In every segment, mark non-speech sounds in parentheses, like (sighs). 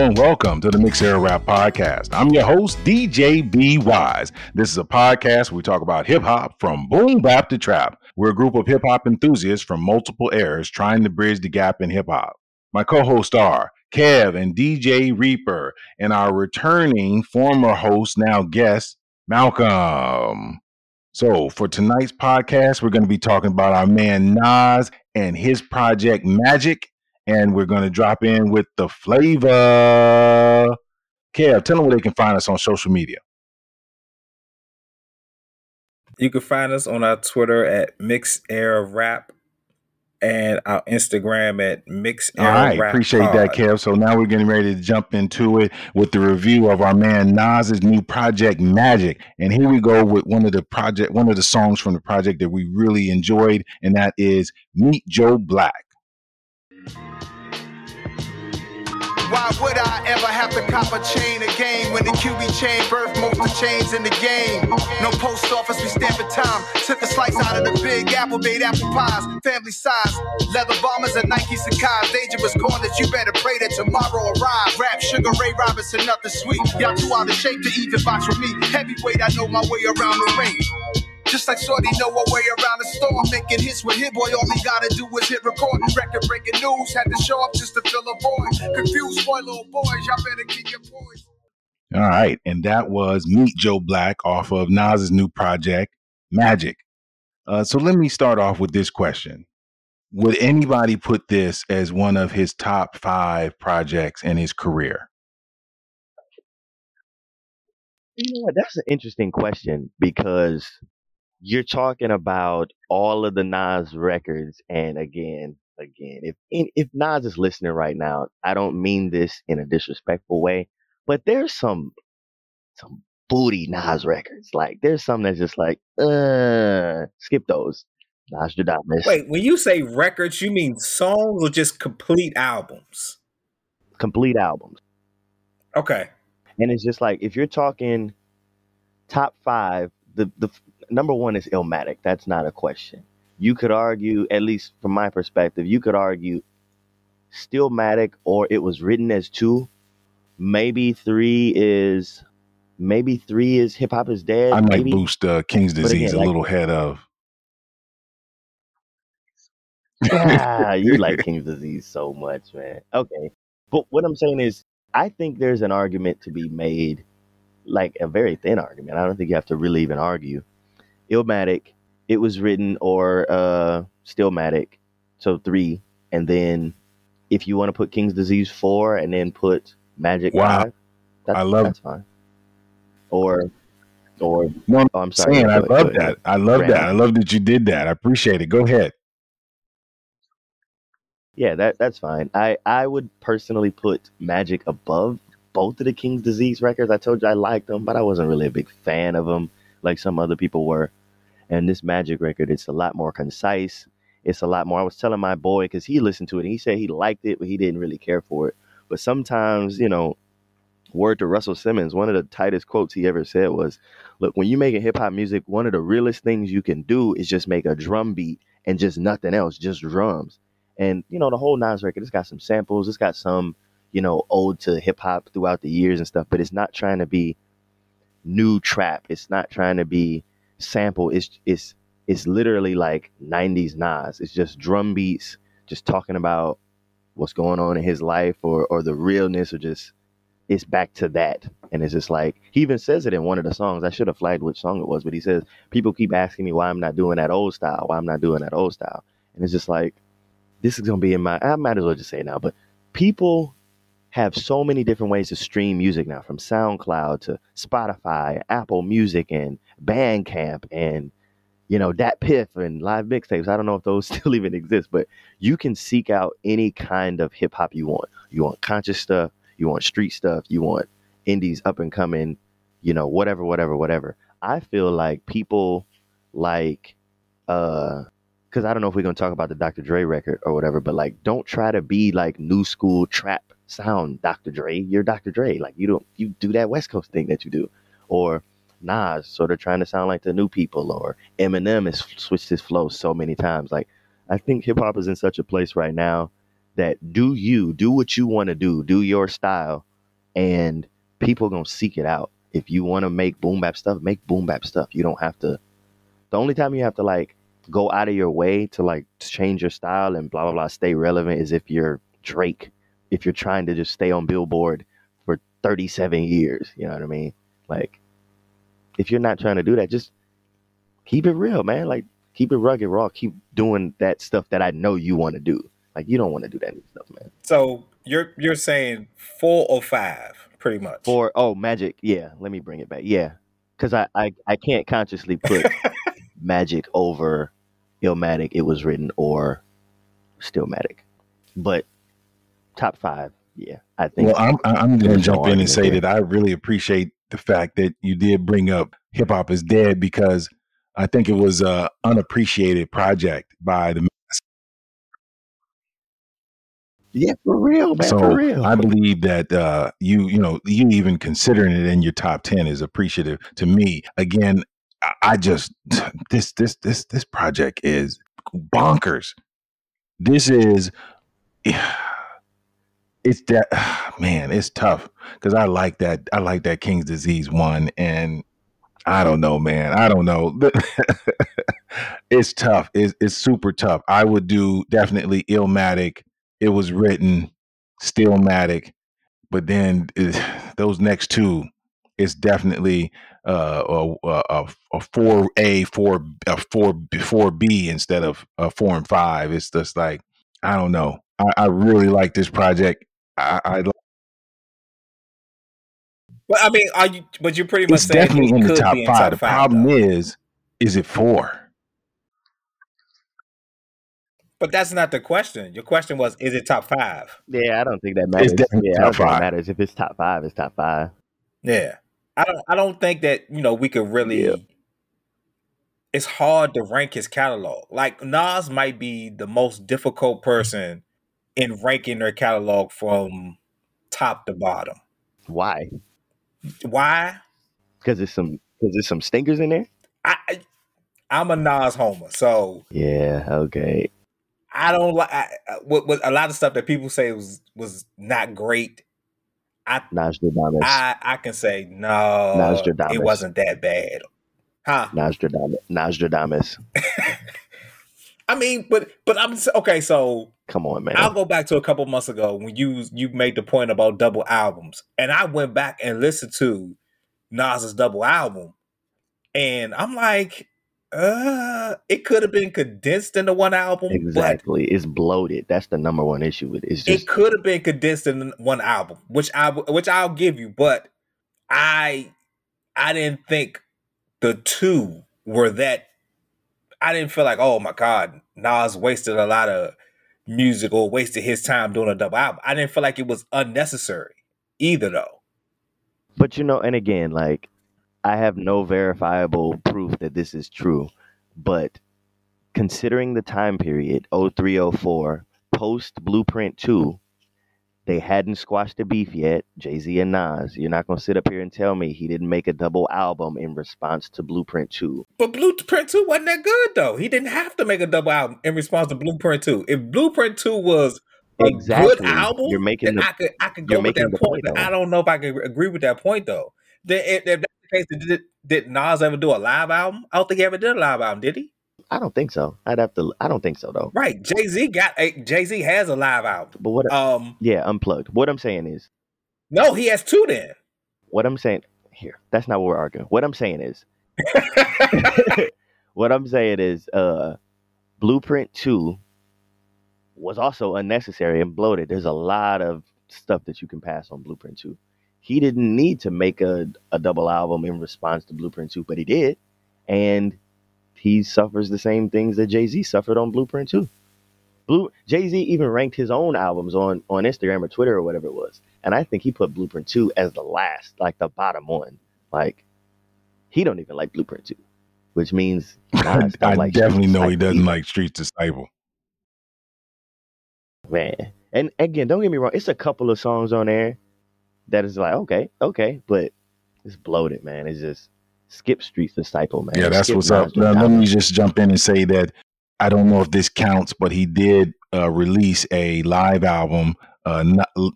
And welcome to the Mix Era Rap Podcast. I'm your host, DJ B Wise. This is a podcast where we talk about hip hop from boom bap to trap. We're a group of hip hop enthusiasts from multiple eras trying to bridge the gap in hip hop. My co hosts are Kev and DJ Reaper, and our returning former host, now guest, Malcolm. So, for tonight's podcast, we're going to be talking about our man Nas and his project Magic and we're going to drop in with the flavor. Kev, tell them where they can find us on social media. You can find us on our Twitter at Mix Era Rap and our Instagram at Mix Era All right, Rap appreciate Pod. that, Kev. So now we're getting ready to jump into it with the review of our man Nas's new project, Magic. And here we go with one of the project, one of the songs from the project that we really enjoyed, and that is Meet Joe Black. Why would I ever have to cop a chain again when the QB chain birthed most the chains in the game? No post office, we stamping time. Took a slice out of the big apple, made apple pies, family size. Leather bombers and Nike Sacai's. Dangerous corners, you better pray that tomorrow arrives. Rap, Sugar Ray Robinson, nothing sweet. Y'all too out of shape to even box with me. Heavyweight, I know my way around the ring. Just like Shorty know her way around the storm, making hits with Hit Boy. All he gotta do is hit record. Record breaking news, had to show up just to fill a void. Confused boy, little boys, y'all better keep your poise. All right, and that was Meet Joe Black off of Nas's new project, Magic. Uh, so let me start off with this question: Would anybody put this as one of his top five projects in his career? You know what? That's an interesting question because you're talking about all of the Nas records, and again, again, if if Nas is listening right now, I don't mean this in a disrespectful way, but there's some some booty Nas records. Like there's some that's just like, uh, skip those. Nostradamus, Wait, when you say records, you mean songs or just complete albums? complete albums. Okay. And it's just like if you're talking top five, the the number one is Illmatic. That's not a question. You could argue, at least from my perspective, you could argue Stillmatic or it was written as two. Maybe three is maybe three is hip hop is dead. I might maybe boost uh, King's But again, Disease a like- little head of. ah, (laughs) you like King's Disease so much, man. Okay. But what I'm saying is, I think there's an argument to be made, like a very thin argument. I don't think you have to really even argue. Illmatic, it was written, or uh, Stillmatic, so three. And then if you want to put King's Disease four and then put Magic Wow. five, that's, I love- that's fine. Or, or, No, I'm oh, I'm sorry. saying I love ahead. that. I love that. I love that you did that. I appreciate it. Go ahead. Yeah, that that's fine. I I would personally put Magic above both of the King's Disease records. I told you I liked them, but I wasn't really a big fan of them like some other people were. And this Magic record, it's a lot more concise. It's a lot more. I was telling my boy because he listened to it and he said he liked it, but he didn't really care for it. But sometimes, you know, word to Russell Simmons, one of the tightest quotes he ever said was, "Look, when you're making hip hop music, one of the realest things you can do is just make a drum beat and just nothing else, just drums." And you know, the whole Nas record, it's got some samples, it's got some, you know, ode to hip hop throughout the years and stuff, but it's not trying to be new trap. It's not trying to be sample. It's it's it's literally like 90s Nas. It's just drum beats, just talking about what's going on in his life or or the realness or just it's back to that. And it's just like he even says it in one of the songs. I should have flagged which song it was, but he says, People keep asking me why I'm not doing that old style, why I'm not doing that old style. And it's just like this is gonna be in my I might as well just say now, but people have so many different ways to stream music now, from SoundCloud to Spotify, Apple Music, and Bandcamp, and you know DatPiff and live mixtapes. I don't know if those (laughs) still even exist, but you can seek out any kind of hip hop you want. You want conscious stuff, you want street stuff, you want indies up and coming, you know, whatever, whatever, whatever. I feel like people like uh because I don't know if we're gonna talk about the Dr. Dre record or whatever, but like, don't try to be like new school trap sound, Dr. Dre. You're Dr. Dre. Like, you don't you do that West Coast thing that you do, or Nas sort of trying to sound like the new people, or Eminem has switched his flow so many times. Like, I think hip hop is in such a place right now that do you do what you want to do, do your style, and people gonna seek it out. If you want to make boom bap stuff, make boom bap stuff. You don't have to. The only time you have to like go out of your way to like change your style and blah blah blah, stay relevant is if you're Drake. If you're trying to just stay on Billboard for 37 years, you know what I mean? Like, if you're not trying to do that, just keep it real, man. Like, keep it rugged, raw. Keep doing that stuff that I know you want to do. Like, you don't want to do that stuff, man. So you're you're saying four or five, pretty much. For oh, Magic, yeah. Let me bring it back, yeah, because I, I I can't consciously put (laughs) Magic over Illmatic. It was written or Stillmatic, but top five, yeah. I think. Well, I'm I'm going to jump in and say there. that I really appreciate the fact that you did bring up hip hop is dead because I think it was a unappreciated project by the yeah, for real, man, so for real. I believe that uh, you you know you even considering it in your top ten is appreciative to me. Again, I, I just (laughs) this this this this project is bonkers. This is (sighs) it's that (sighs) man, it's tough because I like that I like that King's Disease one and I don't know, man. I don't know. (laughs) it's tough. It's, it's super tough. I would do definitely Illmatic. It was written Stillmatic, but then eh, (sighs) those next two, it's definitely uh, a a a four A four a four four B instead of a four and five. It's just like I don't know. I really like this project. I, I But I mean, are you? But you're pretty much it's saying definitely it in the top be in five. top The five, problem though. is, is it four? But that's not the question. Your question was, is it top five? yeah, I don't think that matters. definitely Yeah, I top don't think five. it matters. If it's top five, it's top five. Yeah. I don't. I don't think that you know we could really. Yeah. It's hard to rank his catalog. Like Nas might be the most difficult mm. person in ranking their catalog from top to bottom. Why? Why? Because there's some because there's some stinkers in there. I I'm a Nas homer, so Yeah. Okay. I don't like what, what a lot of stuff that people say was was not great. I Nostradamus. I I can say no, Nostradamus. it wasn't that bad, huh? Nostradamus. Nostradamus. (laughs) I mean, but but I'm okay. So Come on, man. I'll go back to a couple months ago when you you made the point about double albums, and I went back and listened to Nas's double album, and I'm like, uh, it could have been condensed into one album, Exactly. It's bloated. That's the number one issue with it. It's it could have been condensed in one album, which I which I'll give you, but I I didn't think the two were that. I didn't feel like, oh my god, Nas wasted a lot of music or wasted his time doing a double album. I didn't feel like it was unnecessary either, though. But you know, and again, like I have no verifiable proof that this is true, but considering the time period 0304 post Blueprint 2, they hadn't squashed the beef yet, Jay-Z and Nas. You're not going to sit up here and tell me he didn't make a double album in response to Blueprint 2. But Blueprint Two wasn't that good though. He didn't have to make a double album in response to Blueprint Two. If Blueprint Two was a good album, You're making the I could I could go with that point. point, but. I don't know if I could agree with that point though. Then if, if that's the case, did, did Nas ever do a live album? I don't think he ever did a live album, did he? I don't think so. I'd have to I don't think so though. Right. Jay Z got a Jay Z has a live album. But what Um, yeah, unplugged. What I'm saying is no, he has two then. what I'm saying here. That's not what we're arguing. What I'm saying is (laughs) what I'm saying is uh Blueprint 2 was also unnecessary and bloated. There's a lot of stuff that you can pass on Blueprint 2. He didn't need to make a, a double album in response to Blueprint 2, but he did. And he suffers the same things that Jay-Z suffered on Blueprint 2. Blue Jay-Z even ranked his own albums on on Instagram or Twitter or whatever it was. And I think he put Blueprint 2 as the last, like the bottom one. Like he don't even like Blueprint 2, which means don't (laughs) I like definitely know he doesn't either. like Street's Disciple. man. And again, don't get me wrong, it's a couple of songs on there that is like, okay, okay, but it's bloated, man. It's just skip Street's Disciple, man. Yeah, that's Skip what's up. Now, let me just jump in and say that I don't know if this counts, but he did uh, release a live album uh,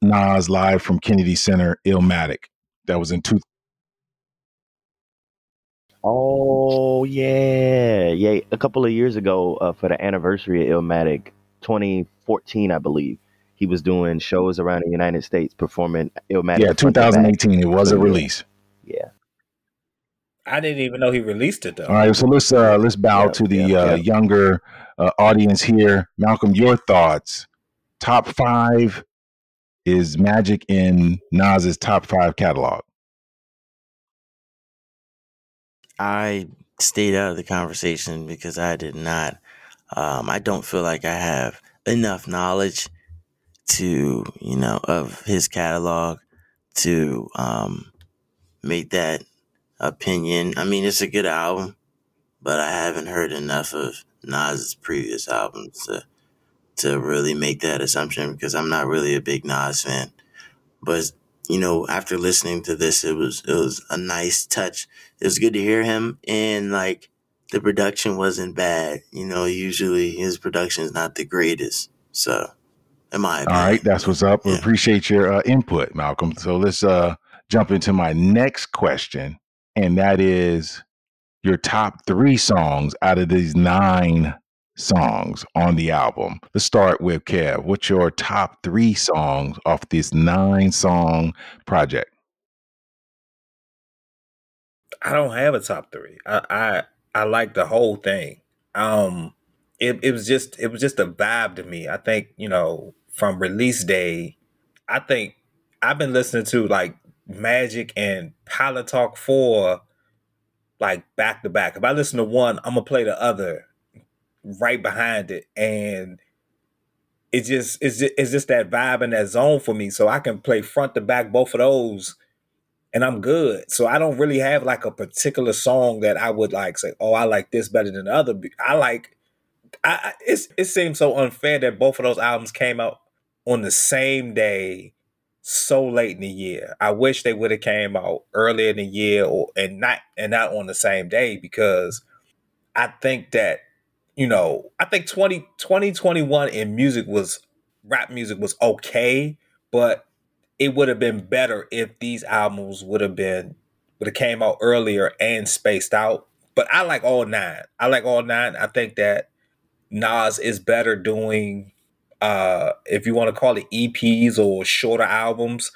Nas live from Kennedy Center, Illmatic. That was in two. Oh yeah, yeah. A couple of years ago, uh, for the anniversary of Illmatic, 2014, I believe, he was doing shows around the United States performing Illmatic. Yeah, 2018. It was a release. Yeah. I didn't even know he released it though. All right, so let's uh let's bow to the uh, younger uh, audience here. Malcolm, your thoughts. Top five is Magic in Nas's top five catalog. I stayed out of the conversation because I did not. Um, I don't feel like I have enough knowledge to, you know, of his catalog to um, make that opinion. I mean, it's a good album, but I haven't heard enough of Nas's previous albums to to really make that assumption because I'm not really a big Nas fan. But you know, after listening to this, it was it was a nice touch. It was good to hear him, and like the production wasn't bad. You know, usually his production is not the greatest. So, am I? All right, that's what's up. Yeah. appreciate your uh, input, Malcolm. So let's uh, jump into my next question, and that is your top three songs out of these nine songs on the album. Let's start with Kev. What's your top three songs off this nine song project? I don't have a top three. I I, I like the whole thing. Um it, it was just it was just a vibe to me. I think, you know, from release day, I think I've been listening to like Magic and Pilot Talk 4 like back to back. If I listen to one, I'm gonna play the other right behind it, and it just it's just, it's just that vibe and that zone for me. So I can play front to back both of those, and I'm good. So I don't really have like a particular song that I would like say, oh, I like this better than the other. I like. I, it's, it seems so unfair that both of those albums came out on the same day so late in the year. I wish they would have came out earlier in the year or and not and not on the same day because I think that you know, I think 20, 2021 in music was rap music was okay, but it would have been better if these albums would have been would have came out earlier and spaced out. But I like all nine. I like all nine. I think that Nas is better doing uh if you want to call it EPs or shorter albums.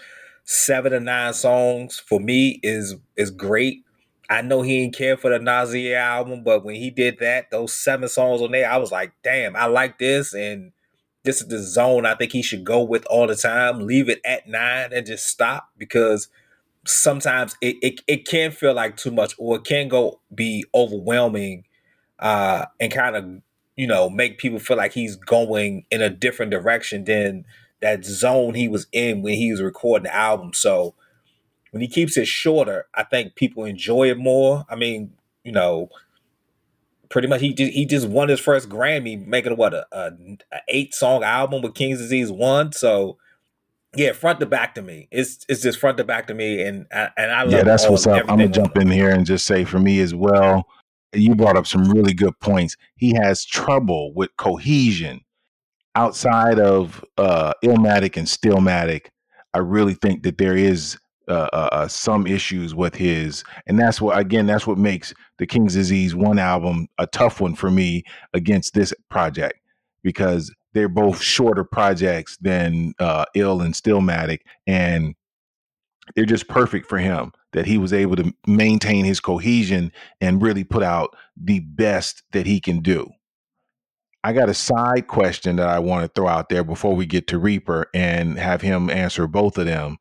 Seven to nine songs for me is is great. I know he didn't care for the Nasir album, but when he did that, those seven songs on there, I was like, damn, I like this. And this is the zone I think he should go with all the time. Leave it at nine and just stop because sometimes it, it, it can feel like too much or it can go be overwhelming uh, and kind of, you know, make people feel like he's going in a different direction than that zone he was in when he was recording the album. So, when he keeps it shorter, I think people enjoy it more. I mean, you know, pretty much he just, he just won his first Grammy, making what a, a, a eight song album with King's Disease one. So yeah, front to back to me, it's it's just front to back to me, and and I love yeah, that's what's up. I'm gonna jump in here and just say for me as well. You brought up some really good points. He has trouble with cohesion outside of uh Illmatic and Stillmatic. I really think that there is uh, uh, uh, some issues with his, and that's what again that's what makes the King's Disease one album a tough one for me against this project because they're both shorter projects than uh, Ill and Stillmatic, and they're just perfect for him that he was able to maintain his cohesion and really put out the best that he can do. I got a side question that I want to throw out there before we get to Reaper and have him answer both of them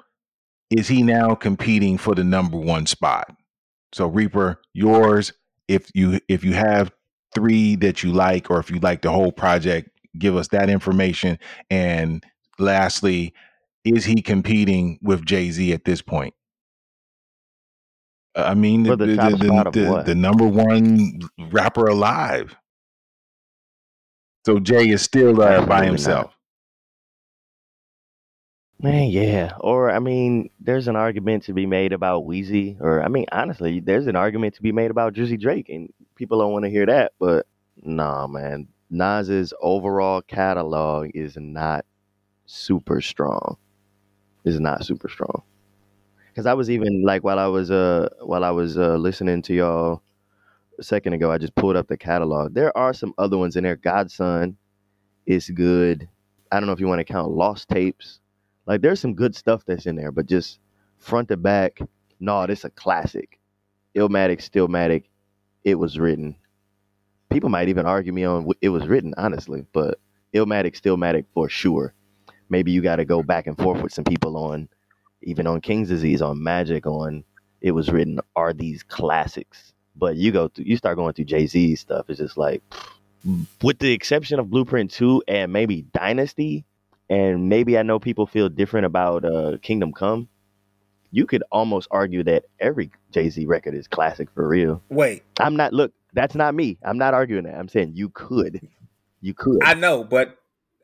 is he now competing for the number one spot? So Reaper, yours. If you if you have three that you like, or if you like the whole project, give us that information. And lastly, is he competing with Jay Z at this point? I mean, the, the, the, the, number one rapper alive. So Jay is still uh, by himself. Man, yeah. Or I mean, there's an argument to be made about Weezy, or I mean, honestly, there's an argument to be made about Drizzy Drake, and people don't want to hear that. But nah, man, Nas's overall catalog is not super strong. It's not super strong. Cause I was even like while I was uh while I was uh listening to y'all a second ago, I just pulled up the catalog. There are some other ones in there. God's Son is good. I don't know if you want to count Lost Tapes. Like there's some good stuff that's in there, but just front to back, no, this a classic. Illmatic, Stillmatic, it was written. People might even argue me on it was written, honestly, but Illmatic, Stillmatic for sure. Maybe you got to go back and forth with some people on, even on King's Disease, on Magic, on it was written. Are these classics? But you go through, you start going through Jay Z's stuff. It's just like, with the exception of Blueprint Two and maybe Dynasty, and maybe I know people feel different about uh, Kingdom Come. You could almost argue that every Jay Z record is classic for real. Wait, I'm not. Look, that's not me. I'm not arguing that. I'm saying you could, you could. I know, but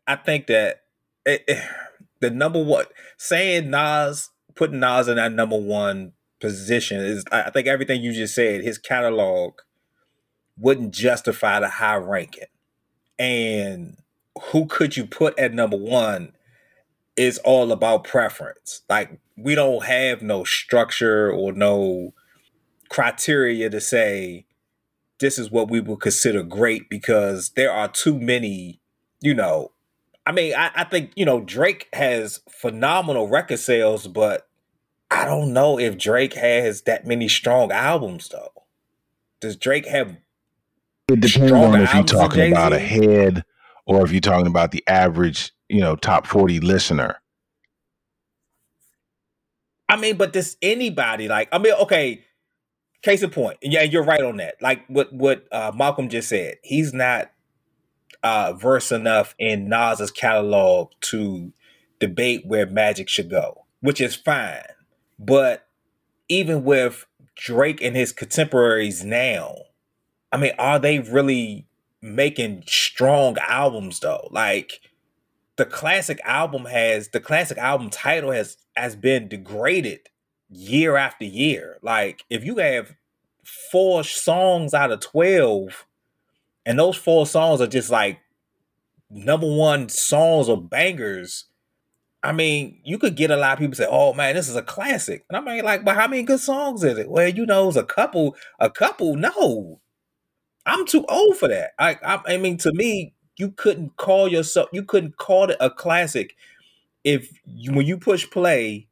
I think that it, it, the number one saying Nas putting Nas in that number one position is. I think everything you just said. His catalog wouldn't justify the high ranking, and who could you put at number one is all about preference. Like we don't have no structure or no criteria to say this is what we would consider great because there are too many, you know. I mean, I, I think, you know, Drake has phenomenal record sales, but I don't know if Drake has that many strong albums though. Does Drake have It depends on if you're talking about a head or if you're talking about the average, you know, top 40 listener. I mean, but this anybody like I mean, okay. Case in point, yeah, you're right on that. Like what what uh, Malcolm just said, he's not uh, versed enough in Nas's catalog to debate where Magic should go, which is fine. But even with Drake and his contemporaries now, I mean, are they really making strong albums though? Like the classic album has the classic album title has has been degraded year after year. Like if you have four songs out of 12 and those four songs are just like number one songs or bangers, I mean, you could get a lot of people say, "Oh man, this is a classic," and I mean, like, but how many good songs is it? Well, you know, it's a couple. A couple, no, I'm too old for that. I, I, I mean, to me, you couldn't call yourself, you couldn't call it a classic if you, when you push play,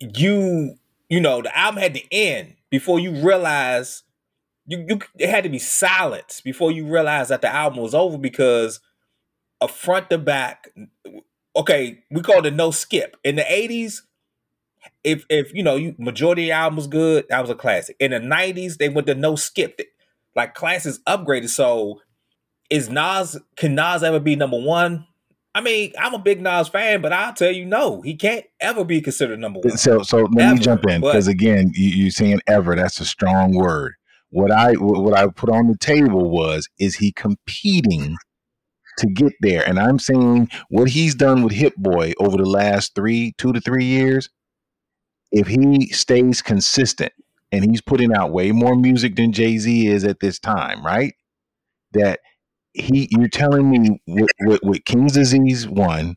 you, you know, the album had to end before you realize you, you it had to be silence before you realized that the album was over because a front to back. Okay, we called it no skip in the '80s. If if you know, you majority of the album was good, that was a classic. In the '90s, they went to no skip. Like classes upgraded. So is Nas can Nas ever be number one? I mean, I'm a big Nas fan, but I'll tell you no, he can't ever be considered number one. So, so let Ever, me jump in because again, you, you're saying ever. That's a strong word. What I what I put on the table was is he competing to get there? And I'm saying what he's done with Hit Boy over the last three, two to three years. If he stays consistent and he's putting out way more music than Jay Z is at this time, right? That he, you're telling me with, with, with King's Disease one,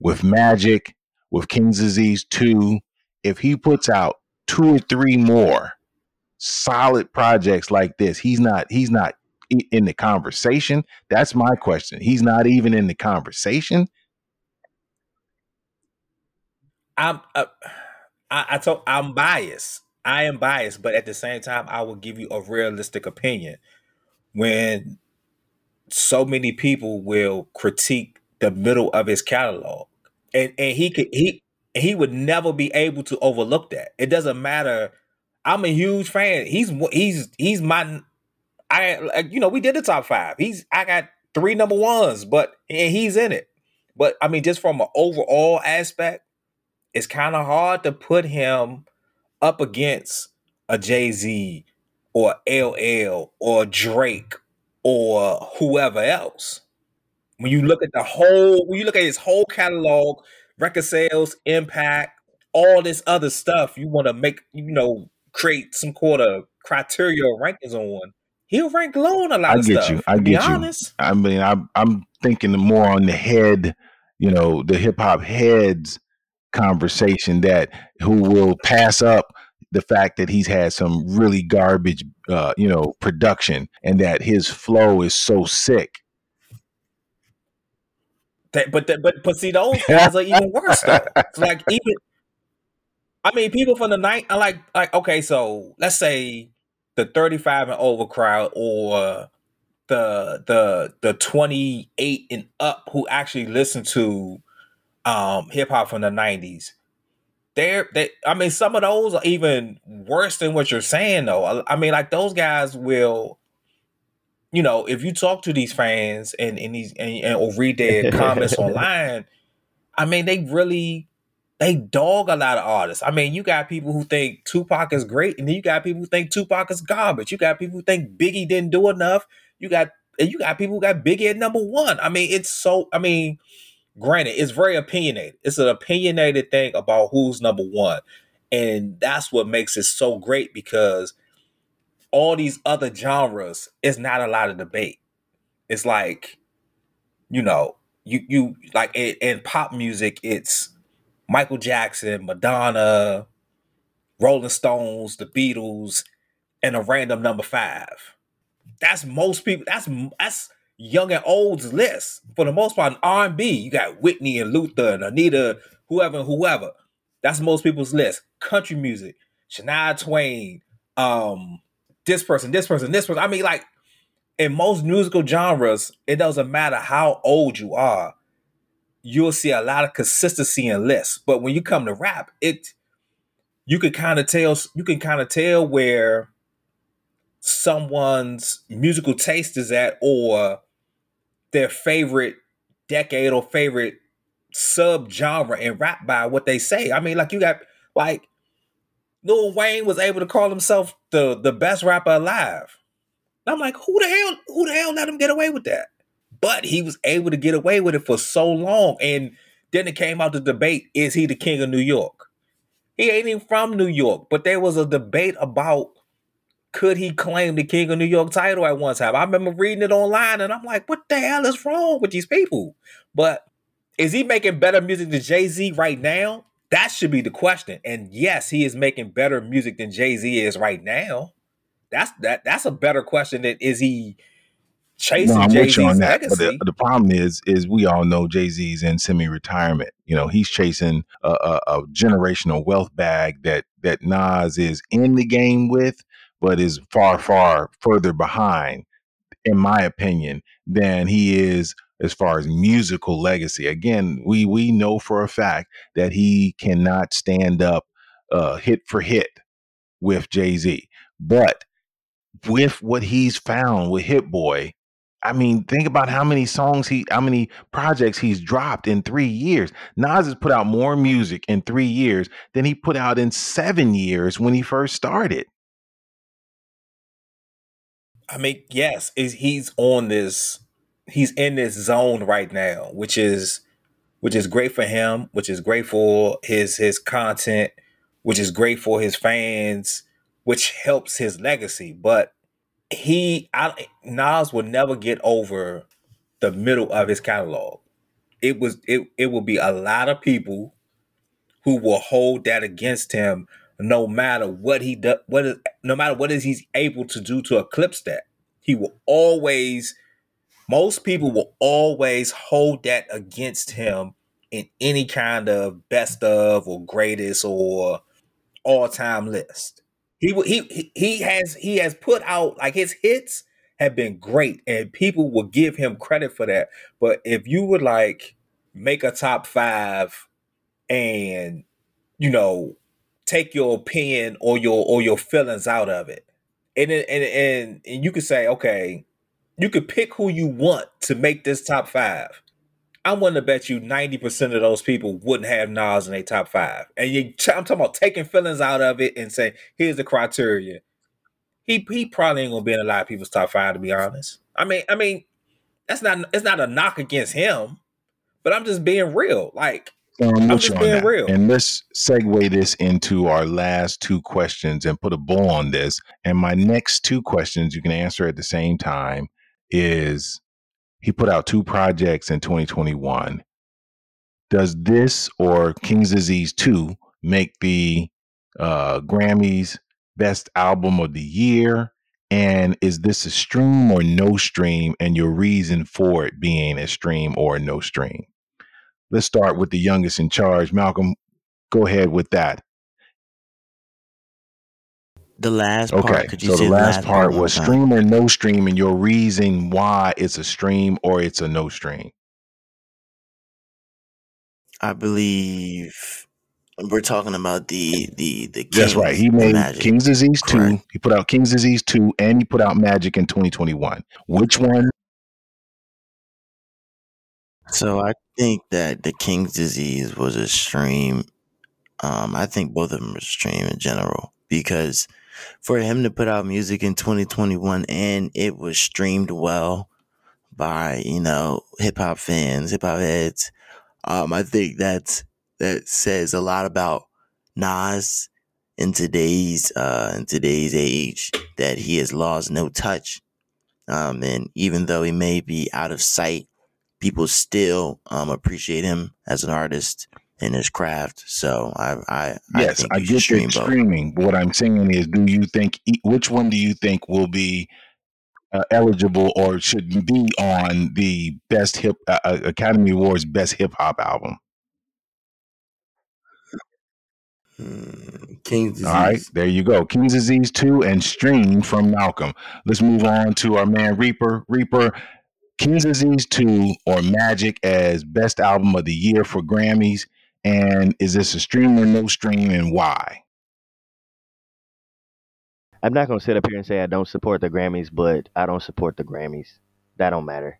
with Magic, with King's Disease two, if he puts out two or three more solid projects like this, he's not he's not in the conversation. That's my question. He's not even in the conversation. I'm uh, I, I told I'm biased. I am biased, but at the same time, I will give you a realistic opinion. When so many people will critique the middle of his catalog, and and he could he he would never be able to overlook that. It doesn't matter. I'm a huge fan. He's he's he's my I you know we did the top five. He's I got three number ones, but and he's in it. But I mean, just from an overall aspect, it's kind of hard to put him up against a Jay Z or LL or Drake or whoever else. When you look at the whole, when you look at his whole catalog, record sales, impact, all this other stuff, you want to make, you know, create some sort of criteria or rankings on. One. He'll rank low on a lot I of get stuff. you. I get you. honest. I mean, I'm I'm thinking more on the head, you know, the hip hop heads conversation that who will pass up the fact that he's had some really garbage, uh, you know, production and that his flow is so sick. That, but that, but but see, those guys are even worse though. It's like even, I mean, people from the night, I like like okay, so let's say the thirty-five and over crowd or the the the twenty-eight and up who actually listen to um hip hop from the nineties they're they I mean some of those are even worse than what you're saying though. I mean like those guys will you know, if you talk to these fans and and these and, and or read their (laughs) comments online, I mean they really they dog a lot of artists. I mean, you got people who think Tupac is great, and then you got people who think Tupac is garbage. You got people who think Biggie didn't do enough. You got and you got people who got Biggie at number one. I mean, it's so. I mean, granted, it's very opinionated. It's an opinionated thing about who's number one. And that's what makes it so great because all these other genres is not a lot of debate. It's like, you know, you you like in, in pop music, it's Michael Jackson, Madonna, Rolling Stones, the Beatles, and a random number five. That's most people. That's that's young and old's list for the most part. R and B, you got Whitney and Luther and Anita, whoever and whoever. That's most people's list. Country music, Shania Twain, um, this person, this person, this person. I mean, like in most musical genres, it doesn't matter how old you are. You'll see a lot of consistency in lists. But when you come to rap, it you can kind of tell you can kind of tell where someone's musical taste is at or their favorite decade or favorite sub genre in rap by what they say. I mean, like you got like Lil Wayne was able to call himself the the best rapper alive. And I'm like, who the hell, who the hell let him get away with that? But he was able to get away with it for so long. And then it came out the debate, is he the king of New York? He ain't even from New York, but there was a debate about could he claim the King of New York title at one time? I remember reading it online and I'm like, what the hell is wrong with these people? But is he making better music than Jay Z right now? That should be the question. And yes, he is making better music than Jay Z is right now. That's that. That's a better question than is he chasing no, Jay Z's legacy? But the, the, problem is, is we all know Jay Z's in semi-retirement. You know, he's chasing a, a, a generational wealth bag that that Nas is in the game with but is far, far further behind, in my opinion, than he is as far as musical legacy. Again, we we know for a fact that he cannot stand up uh, hit for hit with Jay Z, but with what he's found with Hit Boy. I mean, think about how many songs he, how many projects he's dropped in three years. Nas has put out more music in three years than he put out in seven years when he first started. I mean, yes, is he's on this he's in this zone right now, which is which is great for him, which is great for his his content, which is great for his fans, which helps his legacy. But he I, Nas will never get over the middle of his catalog. It was it it will be a lot of people who will hold that against him no matter what he does, what is, no matter what is he's able to do to eclipse that. He will always, most people will always hold that against him in any kind of best of or greatest or all time list. He he he has he has put out like his hits have been great and people will give him credit for that. But if you would like make a top five and you know take your opinion or your or your feelings out of it. And and and and you could say, okay, you could pick who you want to make this top five. I'm willing to bet you 90% of those people wouldn't have Nas in a top five. And you, I'm talking about taking feelings out of it and saying, here's the criteria. He he probably ain't gonna be in a lot of people's top five, to be honest. I mean, I mean, that's not it's not a knock against him, but I'm just being real. Like I'm, I'm just being real. And let's segue this into our last two questions and put a bow on this. And my next two questions you can answer at the same time is he put out two projects in 2021. does this or King's Disease 2 make the uh, Grammys Best Album of the Year? And is this a stream or no stream? And your reason for it being a stream or no stream? Let's start with the youngest in charge. Malcolm, go ahead with that. The last Okay, part, could you so say the last part one was time? stream or no stream, and your reason why it's a stream or it's a no stream. I believe we're talking about the the the That's right. He made Magic. King's Disease 2. He put out King's Disease 2 and he put out Magic in 2021. Which one? So I think that the King's Disease was a stream. Um, I think both of them are stream in general because for him to put out music in 2021 and it was streamed well by you know hip hop fans, hip hop heads. Um, I think that's that says a lot about Nas in today's uh in today's age that he has lost no touch. Um, and even though he may be out of sight, people still um appreciate him as an artist in his craft. So I I Yes, think I, get stream the streaming. What I'm saying is, do you think which one do you think will be uh, eligible or should be on the best hip uh, uh, Academy Awards best hip hop album? Hmm, King's All right, there you go. King's Disease 2 and Stream from Malcolm. Let's move on to our man Reaper. Reaper, King's Disease 2 or Magic as best album of the year for Grammys. And is this a stream or no stream and why? I'm not gonna sit up here and say I don't support the Grammys, but I don't support the Grammys. That don't matter.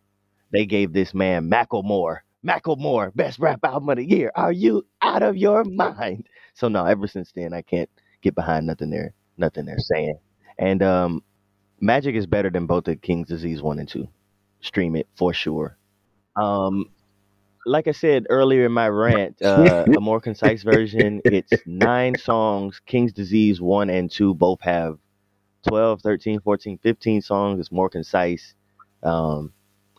They gave this man Macklemore, Macklemore, best rap album of the year. Are you out of your mind? So no, ever since then I can't get behind nothing they're nothing they're saying. And um, Magic is better than both the King's Disease one and two. Stream it for sure. Um, like I said earlier in my rant, (laughs) uh, a more concise version. It's nine songs. King's Disease 1 and 2 both have 12, 13, 14, 15 songs. It's more concise. Um,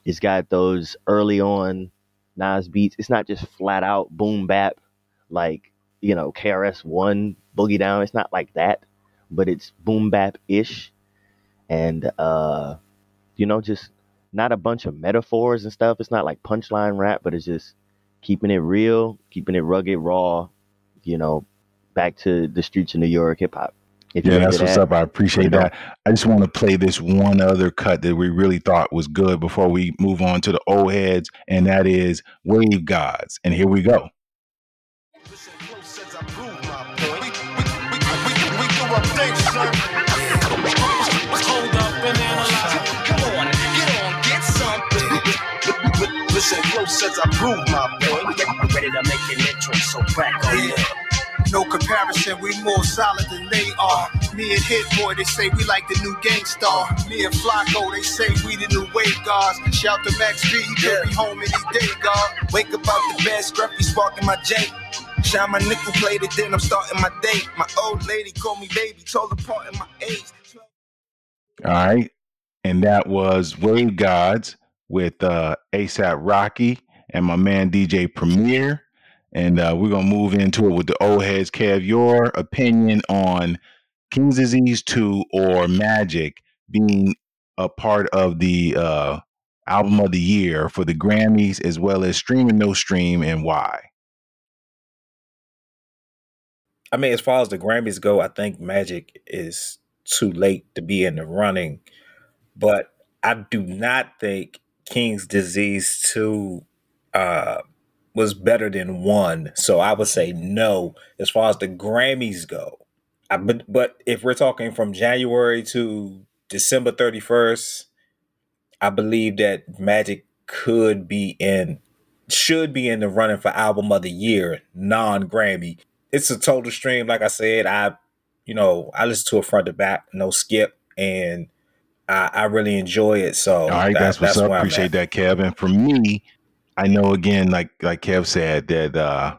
it's got those early on Nas beats. It's not just flat out boom bap like, you know, KRS One Boogie Down. It's not like that, but it's boom bap ish. And, uh, you know, just not a bunch of metaphors and stuff. It's not like punchline rap, but it's just keeping it real, keeping it rugged, raw, you know, back to the streets of New York hip hop. If Yeah, that's what's that, up. I appreciate that. I just want to play this one other cut that we really thought was good before we move on to the old heads, and that is Wave Gods. And here we go. Listen close as I prove my point. I'm ready to make an entrance, so crack on Yeah. No comparison, we more solid than they are. Me and Hit Boy, they say we like the new Gang Starr. Me and Flacko, they say we the new Wave Gods. Shout to Max Street, he could be home any day, God. Wake up out the bed, scruffy sparking my J. Shine my nickel plated, then I'm starting my day. My old lady called me baby, told her part in my age. All right. And that was Wave Gods with uh, ASAP Rocky and my man DJ Premier. And uh, we're going to move into it with the old heads. Kev, your opinion on King's Disease 2 or Magic being a part of the uh, album of the year for the Grammys, as well as Stream and No Stream, and why? I mean, as far as the Grammys go, I think Magic is too late to be in the running. But I do not think King's Disease 2 uh, was better than one. So I would say no as far as the Grammys go. I, but, but if we're talking from January to December 31st, I believe that Magic could be in, should be in the running for album of the year, non Grammy. It's a total stream. Like I said, I, you know, I listen to it front to back, no skip, and I, I really enjoy it. So All right, that- that's what's up. Appreciate that, Kev. And for me, I know again, like like Kev said, that uh,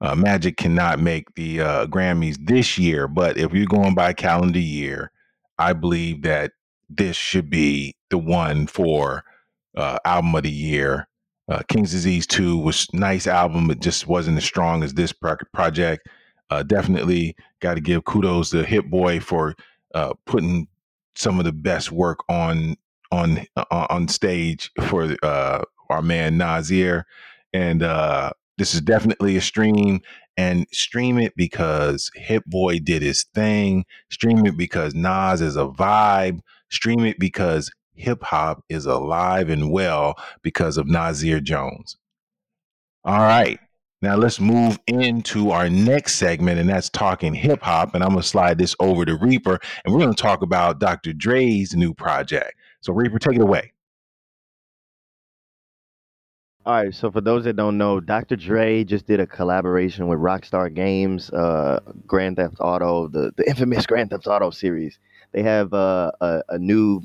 uh, Magic cannot make the uh, Grammys this year. But if you're going by calendar year, I believe that this should be the one for uh, album of the year. Uh, King's Disease 2 was nice album, but just wasn't as strong as this pro- project. Uh, definitely got to give kudos to Hit Boy for uh, putting some of the best work on on uh, on stage for uh, our man Nasir, and uh, this is definitely a stream. And stream it because Hit Boy did his thing. Stream it because Nas is a vibe. Stream it because hip hop is alive and well because of Nasir Jones. All right. Now let's move into our next segment, and that's talking hip hop. And I'm gonna slide this over to Reaper, and we're gonna talk about Dr. Dre's new project. So Reaper, take it away. All right, so for those that don't know, Dr. Dre just did a collaboration with Rockstar Games, uh, Grand Theft Auto, the, the infamous (laughs) Grand Theft Auto series. They have uh, a, a new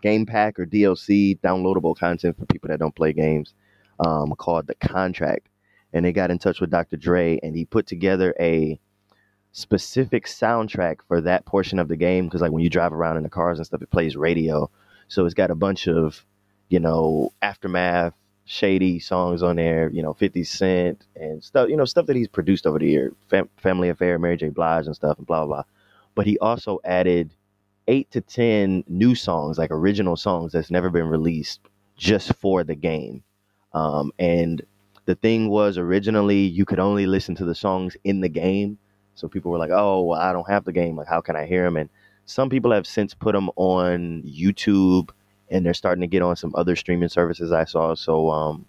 game pack or DLC, downloadable content for people that don't play games, um, called The Contract. And they got in touch with Dr. Dre, and he put together a specific soundtrack for that portion of the game. Because like when you drive around in the cars and stuff, it plays radio. So it's got a bunch of, you know, aftermath shady songs on there, you know, 50 Cent and stuff, you know, stuff that he's produced over the year, Fam- Family Affair, Mary J. Blige and stuff, and blah, blah, blah. But he also added eight to 10 new songs, like original songs that's never been released just for the game. Um, and the thing was originally you could only listen to the songs in the game. So people were like, oh, well, I don't have the game. Like, how can I hear them? And some people have since put them on YouTube and they're starting to get on some other streaming services I saw. So um,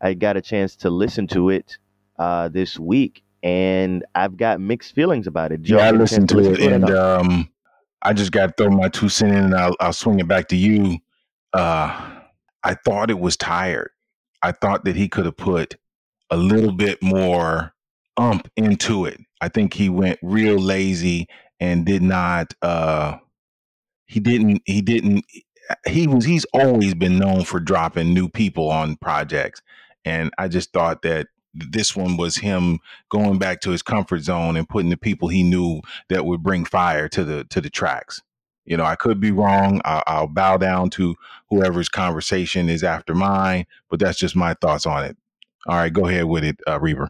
I got a chance to listen to it uh, this week, and I've got mixed feelings about it. Joe, Yeah, I listened to listen it, and um, I just got to throw my two cents in, and I'll, I'll swing it back to you. Uh, I thought it was tired. I thought that he could have put a little bit more ump into it. I think he went real lazy and did not. Uh, he didn't. He didn't. He was. He's always been known for dropping new people on projects, and I just thought that this one was him going back to his comfort zone and putting the people he knew that would bring fire to the to the tracks. You know, I could be wrong. I'll, I'll bow down to whoever's conversation is after mine, but that's just my thoughts on it. All right, go ahead with it, uh, Reaper.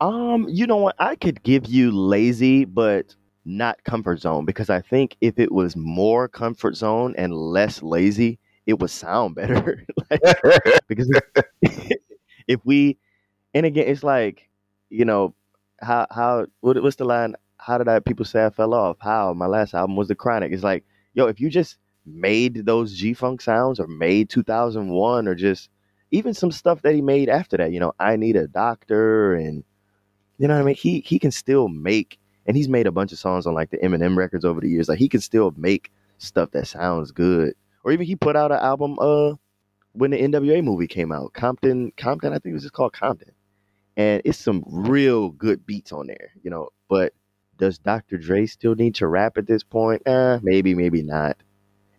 Um, you know what? I could give you lazy, but not comfort zone because I think if it was more comfort zone and less lazy, it would sound (laughs) better. like, (laughs) because if, (laughs) if we, and again, it's like, you know, how how what, what's the line? How did I people say I fell off? How my last album was the Chronic. It's like, yo, if you just made those G Funk sounds or made 2001 or just even some stuff that he made after that, you know, I need a doctor and you know what I mean? He he can still make, and he's made a bunch of songs on like the Eminem records over the years. Like he can still make stuff that sounds good. Or even he put out an album uh when the NWA movie came out, Compton, Compton, I think it was just called Compton, and it's some real good beats on there, you know. But does Dr. Dre still need to rap at this point? Eh, maybe, maybe not.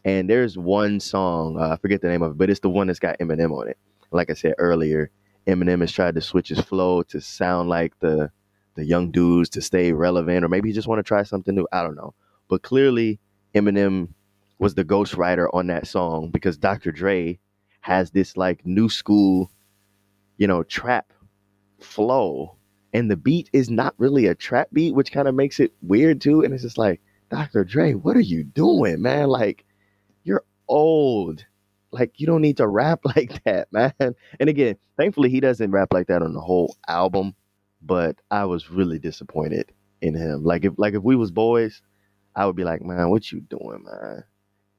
And there's one song, uh, I forget the name of it, but it's the one that's got Eminem on it. Like I said earlier, Eminem has tried to switch his flow to sound like the the young dudes to stay relevant, or maybe he just want to try something new. I don't know. But clearly, Eminem was the ghostwriter on that song because Dr. Dre has this like new school, you know, trap flow, and the beat is not really a trap beat, which kind of makes it weird too. And it's just like, Dr. Dre, what are you doing, man? Like, you're old. Like, you don't need to rap (laughs) like that, man. And again, thankfully, he doesn't rap like that on the whole album. But I was really disappointed in him. Like, if like if we was boys, I would be like, man, what you doing, man?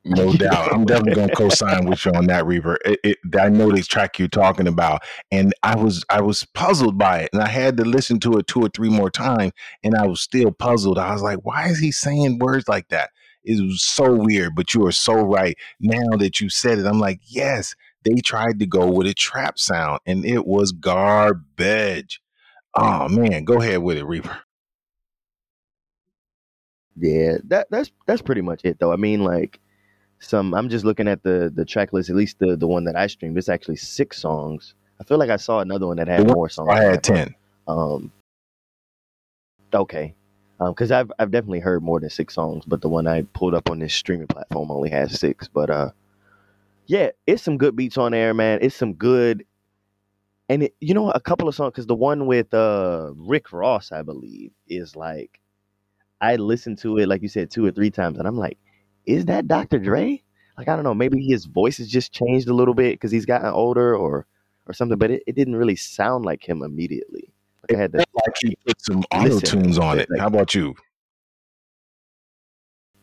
No (laughs) doubt. I'm definitely going to co-sign with you on that, Reaper. It, it, I know this track you're talking about, and I was I was puzzled by it, and I had to listen to it two or three more times, and I was still puzzled. I was like, why is he saying words like that? It was so weird, but you are so right. Now that you said it, I'm like, yes, they tried to go with a trap sound, and it was garbage. Oh man, go ahead with it, Reaper. Yeah, that that's that's pretty much it though. I mean, like some I'm just looking at the the track list, at least the the one that I streamed. It's actually six songs. I feel like I saw another one that had more songs. I had ten. um, okay, because I've I've definitely heard more than six songs, but the one I pulled up on this streaming platform only has six. But uh, yeah, it's some good beats on there, man. It's some good, and it, you know a couple of songs because the one with uh Rick Ross, I believe, is like I listened to it like you said two or three times, and I'm like, is that Dr. Dre? Like I don't know, maybe his voice has just changed a little bit because he's gotten older or or something, but it, it didn't really sound like him immediately. I had to Like he put some auto tunes on it. like- How about you?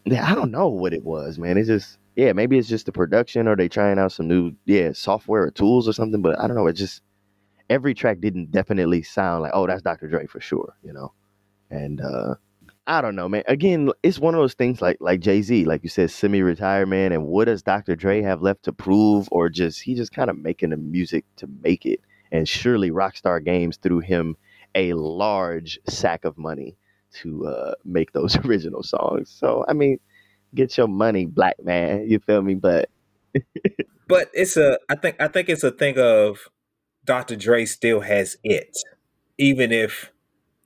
Yeah, I don't know what it was, man. It's just yeah, maybe it's just the production or they trying out some new yeah software or tools or something. But I don't know. It just every track didn't definitely sound like oh that's Dr. Dre for sure, you know. And uh I don't know, man. Again, it's one of those things like like Jay Z, like you said, semi-retirement. And what does Dr. Dre have left to prove, or just he just kind of making the music to make it? And surely Rockstar Games threw him a large sack of money to uh, make those (laughs) original songs. So I mean, get your money, black man. You feel me? But (laughs) But it's a I think I think it's a thing of Dr. Dre still has it. Even if,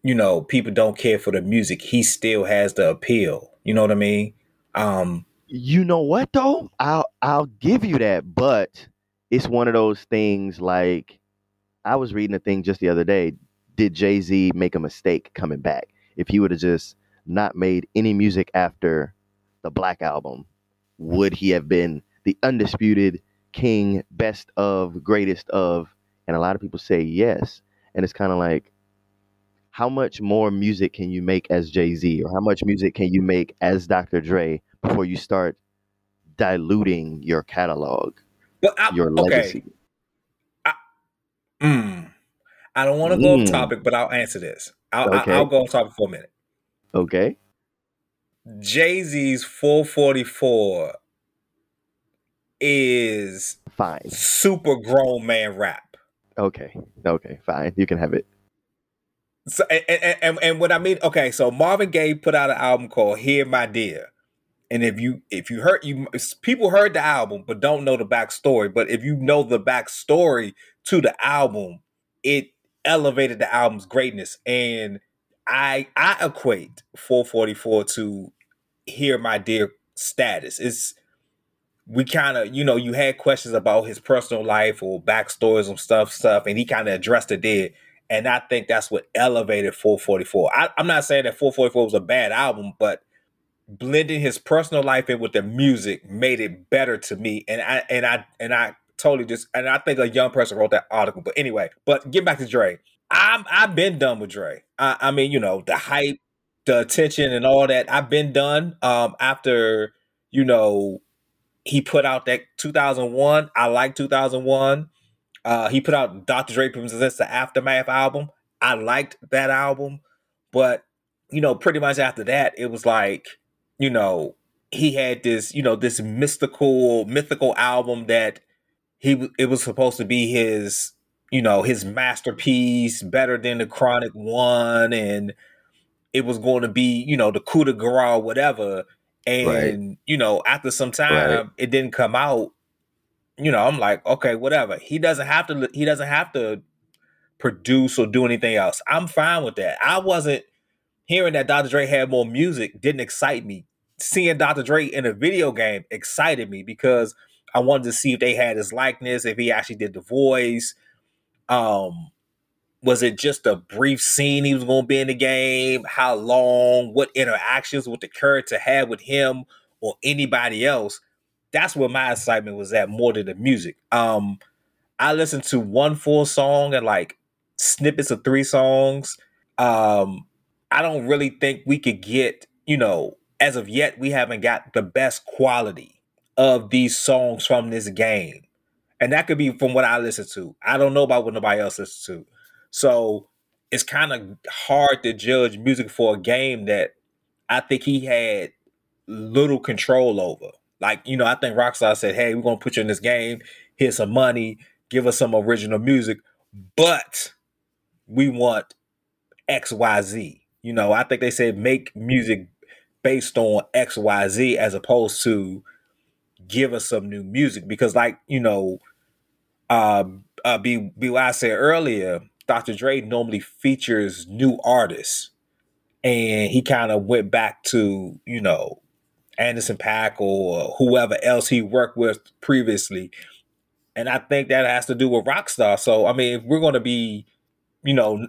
you know, people don't care for the music, he still has the appeal. You know what I mean? Um you know what though? I'll I'll give you that, but it's one of those things like I was reading a thing just the other day. Did Jay Z make a mistake coming back? If he would have just not made any music after the Black album, would he have been the undisputed king, best of, greatest of? And a lot of people say yes. And it's kind of like, how much more music can you make as Jay Z, or how much music can you make as Dr. Dre before you start diluting your catalog, but I, your okay. legacy? Mm. I don't want to go Mm. off topic, but I'll answer this. I'll, Okay. I'll go off topic for a minute. Okay. Jay Z's 444 is Fine. super grown man rap. Okay. Okay. Fine. You can have it. So, and, and, and, and what I mean, okay, so Marvin Gaye put out an album called "Here My Dear," and if you if you heard you people heard the album but don't know the backstory, but if you know the backstory to the album, it elevated the album's greatness. And I I equate 444 to Here My Dear" status. It's we kind of you know you had questions about his personal life or backstories and stuff stuff, and he kind of addressed it there. And I think that's what elevated 444. I, I'm not saying that 444 was a bad album, but blending his personal life in with the music made it better to me. And I and I and I totally just and I think a young person wrote that article. But anyway, but get back to Dre. I'm I've been done with Dre. I, I mean, you know, the hype, the attention, and all that. I've been done. Um, after you know, he put out that 2001. I like 2001. Uh, he put out Dr. Dre presents the Aftermath album. I liked that album, but you know, pretty much after that, it was like, you know, he had this, you know, this mystical, mythical album that he it was supposed to be his, you know, his masterpiece, better than the Chronic One, and it was going to be, you know, the coup de grace, whatever. And you know, after some time, it didn't come out you know, I'm like, okay, whatever. He doesn't have to. He doesn't have to produce or do anything else. I'm fine with that. I wasn't hearing that Dr. Dre had more music. Didn't excite me. Seeing Dr. Dre in a video game excited me because I wanted to see if they had his likeness, if he actually did the voice. Um, was it just a brief scene he was going to be in the game? How long? What interactions would the character have with him or anybody else? that's where my excitement was at more than the music. Um, I listened to one full song and like snippets of three songs. Um, I don't really think we could get, you know, as of yet, we haven't got the best quality of these songs from this game. And that could be from what I listen to. I don't know about what nobody else listens to. So it's kind of hard to judge music for a game that I think he had little control over. Like, you know, I think Rockstar said, hey, we're going to put you in this game. Here's some money. Give us some original music. But we want XYZ. You know, I think they said make music based on XYZ as opposed to give us some new music. Because, like, you know, uh, uh, B, B.Y. said earlier, Dr. Dre normally features new artists. And he kind of went back to, you know, Anderson .Paak or whoever else he worked with previously. And I think that has to do with Rockstar. So I mean, if we're gonna be, you know,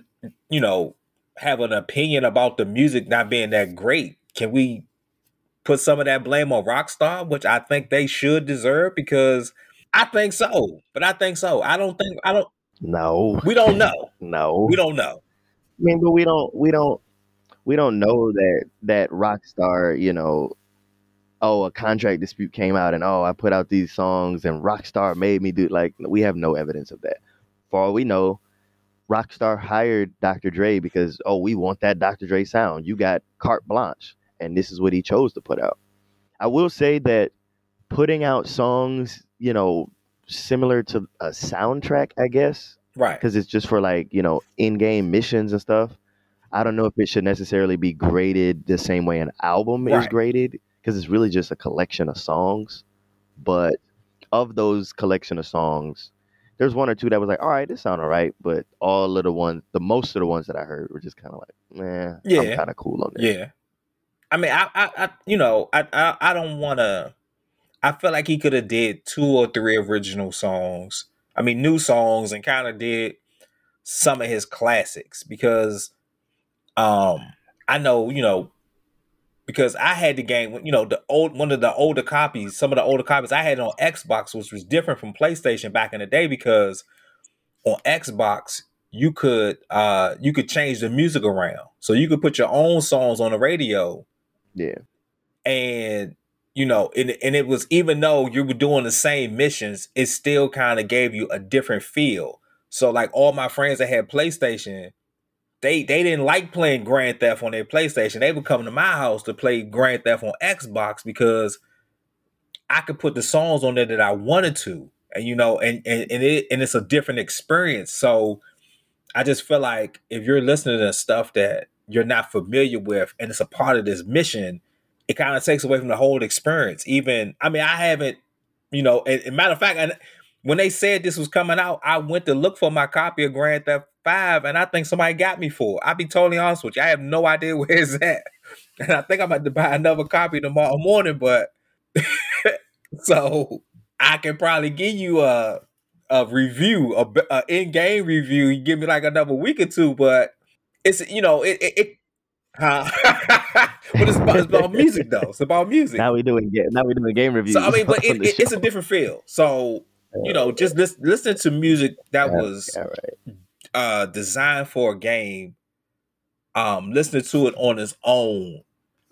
you know, have an opinion about the music not being that great, can we put some of that blame on Rockstar, which I think they should deserve because I think so. But I think so. I don't think I don't No, we don't know. no. We don't know. I mean, but we don't, we don't, we don't know that that Rockstar, you know, oh, a contract dispute came out, and oh, I put out these songs, and Rockstar made me do. Like, we have no evidence of that. For all we know, Rockstar hired Dr. Dre because oh, we want that Dr. Dre sound. You got carte blanche, and this is what he chose to put out. I will say that putting out songs, you know, similar to a soundtrack, I guess, Right. because it's just for like you know in-game missions and stuff. I don't know if it should necessarily be graded the same way an album is graded because it's really just a collection of songs. But of those collection of songs, there's one or two that was like, all right, this sound all right, but all of the ones, the most of the ones that I heard were just kind of like, man, I'm Yeah. kind of cool on this. Yeah. I mean, I, I, I you know, I, I, I don't want to. I feel like he could have did two or three original songs. I mean, new songs, and kind of did some of his classics because, um, I know you know, because I had the game. You know, the old one of the older copies. Some of the older copies I had on Xbox, which was different from PlayStation back in the day because on Xbox you could uh you could change the music around. So you could put your own songs on the radio Yeah. and you know and, and it was even though you were doing the same missions it still kind of gave you a different feel. So like all my friends that had playstation they they didn't like playing grand theft on their playstation. They would come to my house to play grand theft on xbox because i could put the songs on there that i wanted to. And you know and and, and it and it's a different experience. So i just feel like if you're listening to stuff that you're not familiar with and it's a part of this mission it kind of takes away from the whole experience. Even, I mean, I haven't, you know, and, and matter of fact, when they said this was coming out, I went to look for my copy of Grand Theft Five, and I think somebody got me for. it. I'll be totally honest with you, I have no idea (laughs) where it's at, and I think I'm about to buy another copy tomorrow morning. But (laughs) so I can probably give you a a review, a, a in-game review. You give me like another week or two, but it's you know it it. it Huh? (laughs) but it's about, it's about music though. It's about music. Now we doing ga- now we doing game reviews. So I mean, but (laughs) it, it, it's a different feel. So you know, just lis- listen to music that Yeah, was yeah, right. uh designed for a game. Um, listening to it on its own,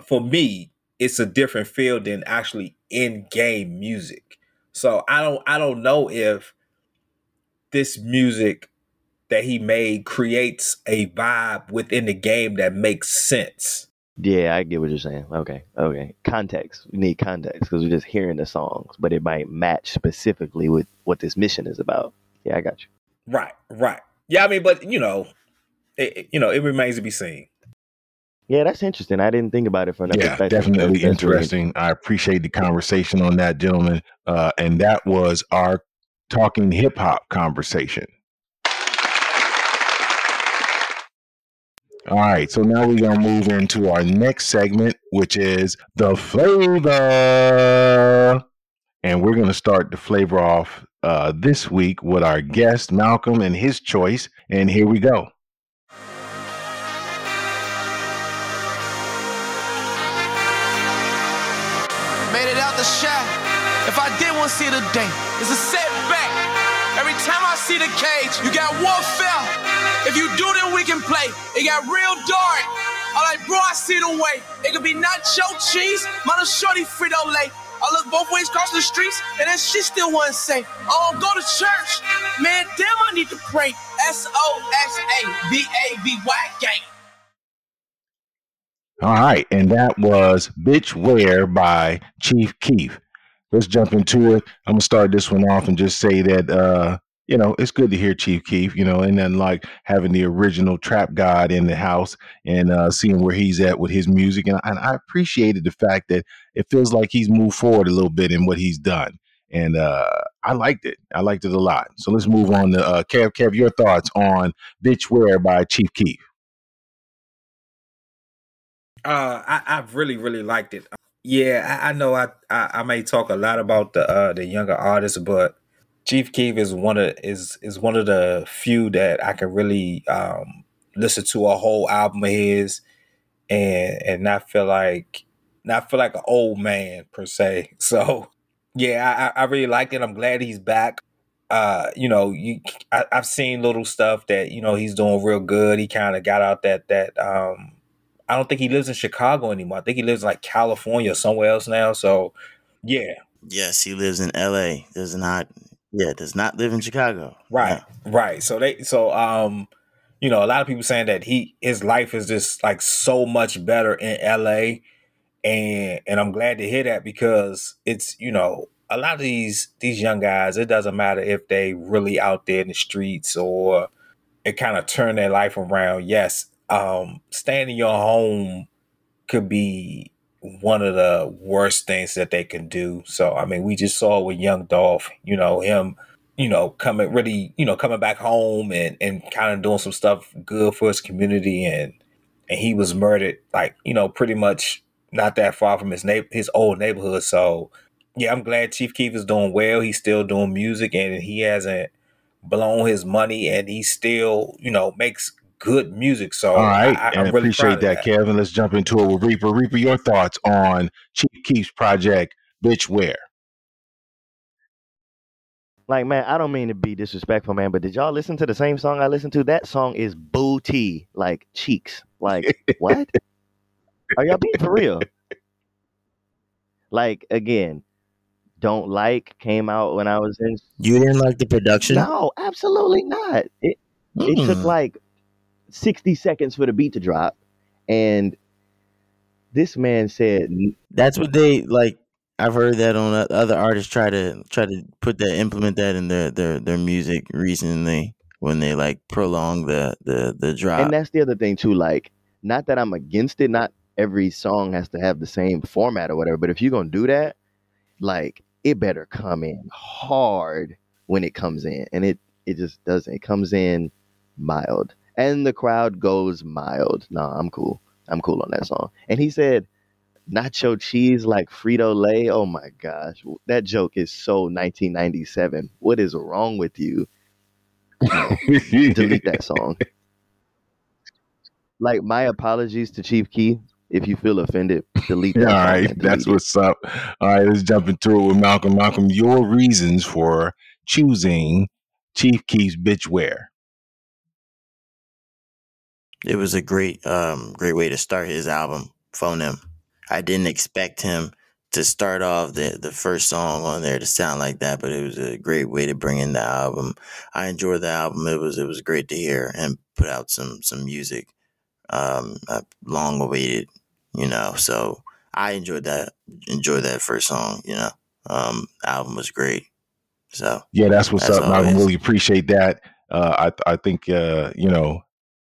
for me, it's a different feel than actually in-game music. So I don't I don't know if this music that he made creates a vibe within the game that makes sense. Yeah, I get what you're saying. Okay, okay. Context. We need context because we're just hearing the songs, but it might match specifically with what this mission is about. Yeah, I got you. Right, right. Yeah, I mean, but you know, it, it- you know, it remains to be seen. Yeah, that's interesting. I didn't think about it from that Yeah, perspective. definitely That's- that's really interesting. I appreciate the conversation on that, gentlemen. Uh, and that was our talking hip hop conversation. All right, so now we're gonna move into our next segment, which is the flavor, and we're gonna start the flavor off uh, this week with our guest Malcolm and his choice. And here we go. Made it out the shot. If I did want to see the day, it's a setback. Every time I see the cage, you got warfare. If you do, then we can play. It got real dark. I like, bro, I see the way. It could be nacho cheese, mother shorty Frito Lay. I look both ways across the streets, and that shit still wasn't safe. I don't go to church. Man, damn, I need to pray. S O S A B A B Y gang. All right, and that was Bitch Where by Chief Keef. Let's jump into it. I'm gonna start this one off and just say that uh, you know, it's good to hear Chief Keef, you know, and then like having the original trap god in the house and uh seeing where he's at with his music. And, and I appreciated the fact that it feels like he's moved forward a little bit in what he's done. And uh I liked it. I liked it a lot. So let's move on to uh Kev. Kev, your thoughts on Bitch Where by Chief Keef. Uh, I, I really, really liked it. Yeah, I, I know I, I, I may talk a lot about the uh, the younger artists, but Chief Keef is one of is is one of the few that I can really um, listen to a whole album of his and and not feel like not feel like an old man per se. (laughs) So yeah, I, I really like it. I'm glad he's back. Uh, you know, you I, I've seen little stuff that you know he's doing real good. He kind of got out that that um I don't think he lives in Chicago anymore. I think he lives in like California or somewhere else now. So yeah, Yes, he lives in L.A. Does not, yeah, does not live in Chicago. right, right. So they so um you know a lot of people saying that he his life is just like so much better in L.A. and and I'm glad to hear that because it's you know a lot of these these young guys it doesn't matter if they really out there in the streets or it kind of turn their life around. Yes, um, staying in your home could be one of the worst things that they can do. So I mean, we just saw with Young Dolph, you know, him, you know, coming really, you know, coming back home and and kind of doing some stuff good for his community and and he was murdered like, you know, pretty much not that far from his na- his old neighborhood. So yeah, I'm glad Chief Keef is doing well. He's still doing music and he hasn't blown his money and he still, you know, makes good music. So All right, I, I, I'm really appreciate proud of that, Kevin. Let's jump into it with Reaper. Reaper, your thoughts on Chief Keef's project, Bitch Where? Like, man, I don't mean to be disrespectful, man, but did y'all listen to the same song I listened to? That song is booty, like cheeks. Like, (laughs) what? Are y'all being for real? Like, again, don't like came out when I was in. You didn't like the production? No, absolutely not. It it took Mm. like sixty seconds for the beat to drop, and this man said, That's what they like. I've heard that on other artists try to try to put that implement that in their their their music recently when they like prolong the the the drop. and that's the other thing too. Like, not that I'm against it. Not every song has to have the same format or whatever. But if you're gonna do that, like, it better come in hard when it comes in, and it it just doesn't. It comes in mild, and the crowd goes mild. No, I'm cool. I'm cool on that song. And he said, "Nacho cheese like Frito Lay." Oh my gosh, that joke is so 1997. What is wrong with you? (laughs) Delete that song. Like my apologies to Chief Keef. If you feel offended, delete All that. song right, that's it. what's up. All right, let's jump into it with Malcolm. Malcolm, your reasons for choosing Chief Keef's Bitch Where? It was a great um great way to start his album 4NEM i didn't expect him to start off the the first song on there to sound like that but it was a great way to bring in the album i enjoyed the album it was it was great to hear and put out some some music um long awaited you know so i enjoyed that enjoyed that first song you know um album was great so Yeah, that's what's up, always. Really appreciate that. Uh, I I think uh, you know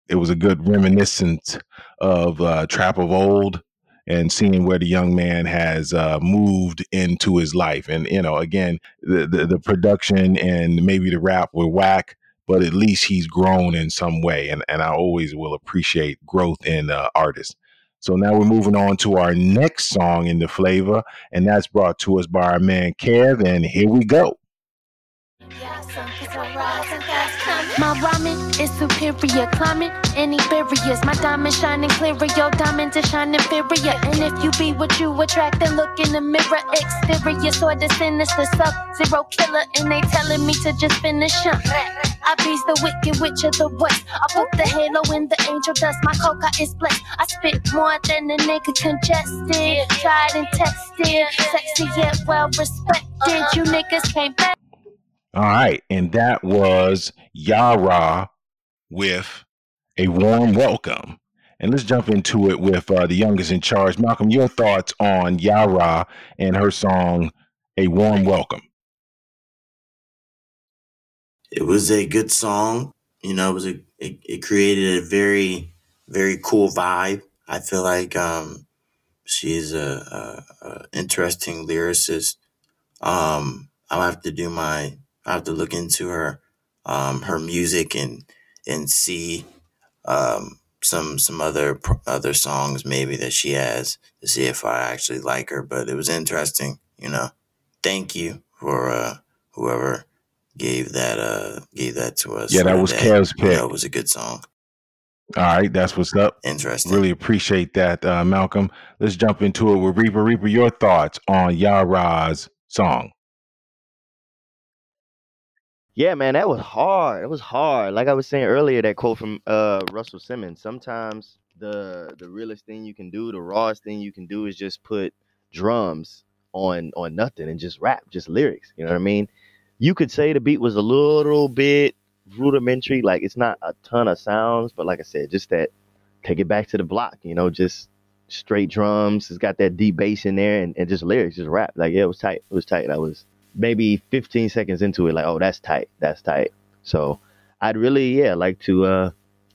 it was a good reminiscence of uh, trap of old and seeing where the young man has uh, moved into his life. And you know, again, the, the the production and maybe the rap were whack, but at least he's grown in some way. And and I always will appreciate growth in uh, artists. So now we're moving on to our next song in the flavor, and that's brought to us by our man Kev. And here we go. My ramen is superior, climbing any barriers. My diamond shining clearer, your diamond is shining inferior. And if you be what you attract, then look in the mirror. Exterior, so the sinister sub zero killer, and they telling me to just finish up. I be's the wicked witch of the west. I put the halo in the angel dust. My coca is blessed. I spit more than a nigga congested. Tried and tested, sexy yet well respected. Uh-huh. You niggas can't bet. All right, and that was Yara with a warm welcome. And let's jump into it with uh, the youngest in charge. Malcolm, your thoughts on Yara and her song A Warm Welcome. it was a good song. You know, it was a it, it created a very very cool vibe. I feel like um, she's a, a, a interesting lyricist. Um, I'll have to do my I have to look into her um, her music and and see um, some some other other songs maybe that she has to see if I actually like her. But it was interesting, you know. Thank you for uh, whoever gave that uh gave that to us. Yeah, that was Kev's pick. It was a good song. All right, that's what's up. Interesting. Really appreciate that, uh, Malcolm. Let's jump into it with Reaper. Reaper, your thoughts on Yara's song? Yeah, man, that was hard. It was hard. Like I was saying earlier, that quote from uh, Russell Simmons. Sometimes the the realest thing you can do, the rawest thing you can do, is just put drums on on nothing and just rap, just lyrics. You know what I mean? You could say the beat was a little bit rudimentary, like it's not a ton of sounds, but like I said, just that take it back to the block. You know, just straight drums. It's got that deep bass in there and, and just lyrics, just rap. Like yeah, it was tight. It was tight. I was maybe 15 seconds into it, like oh that's tight, that's tight. So I'd really yeah like to uh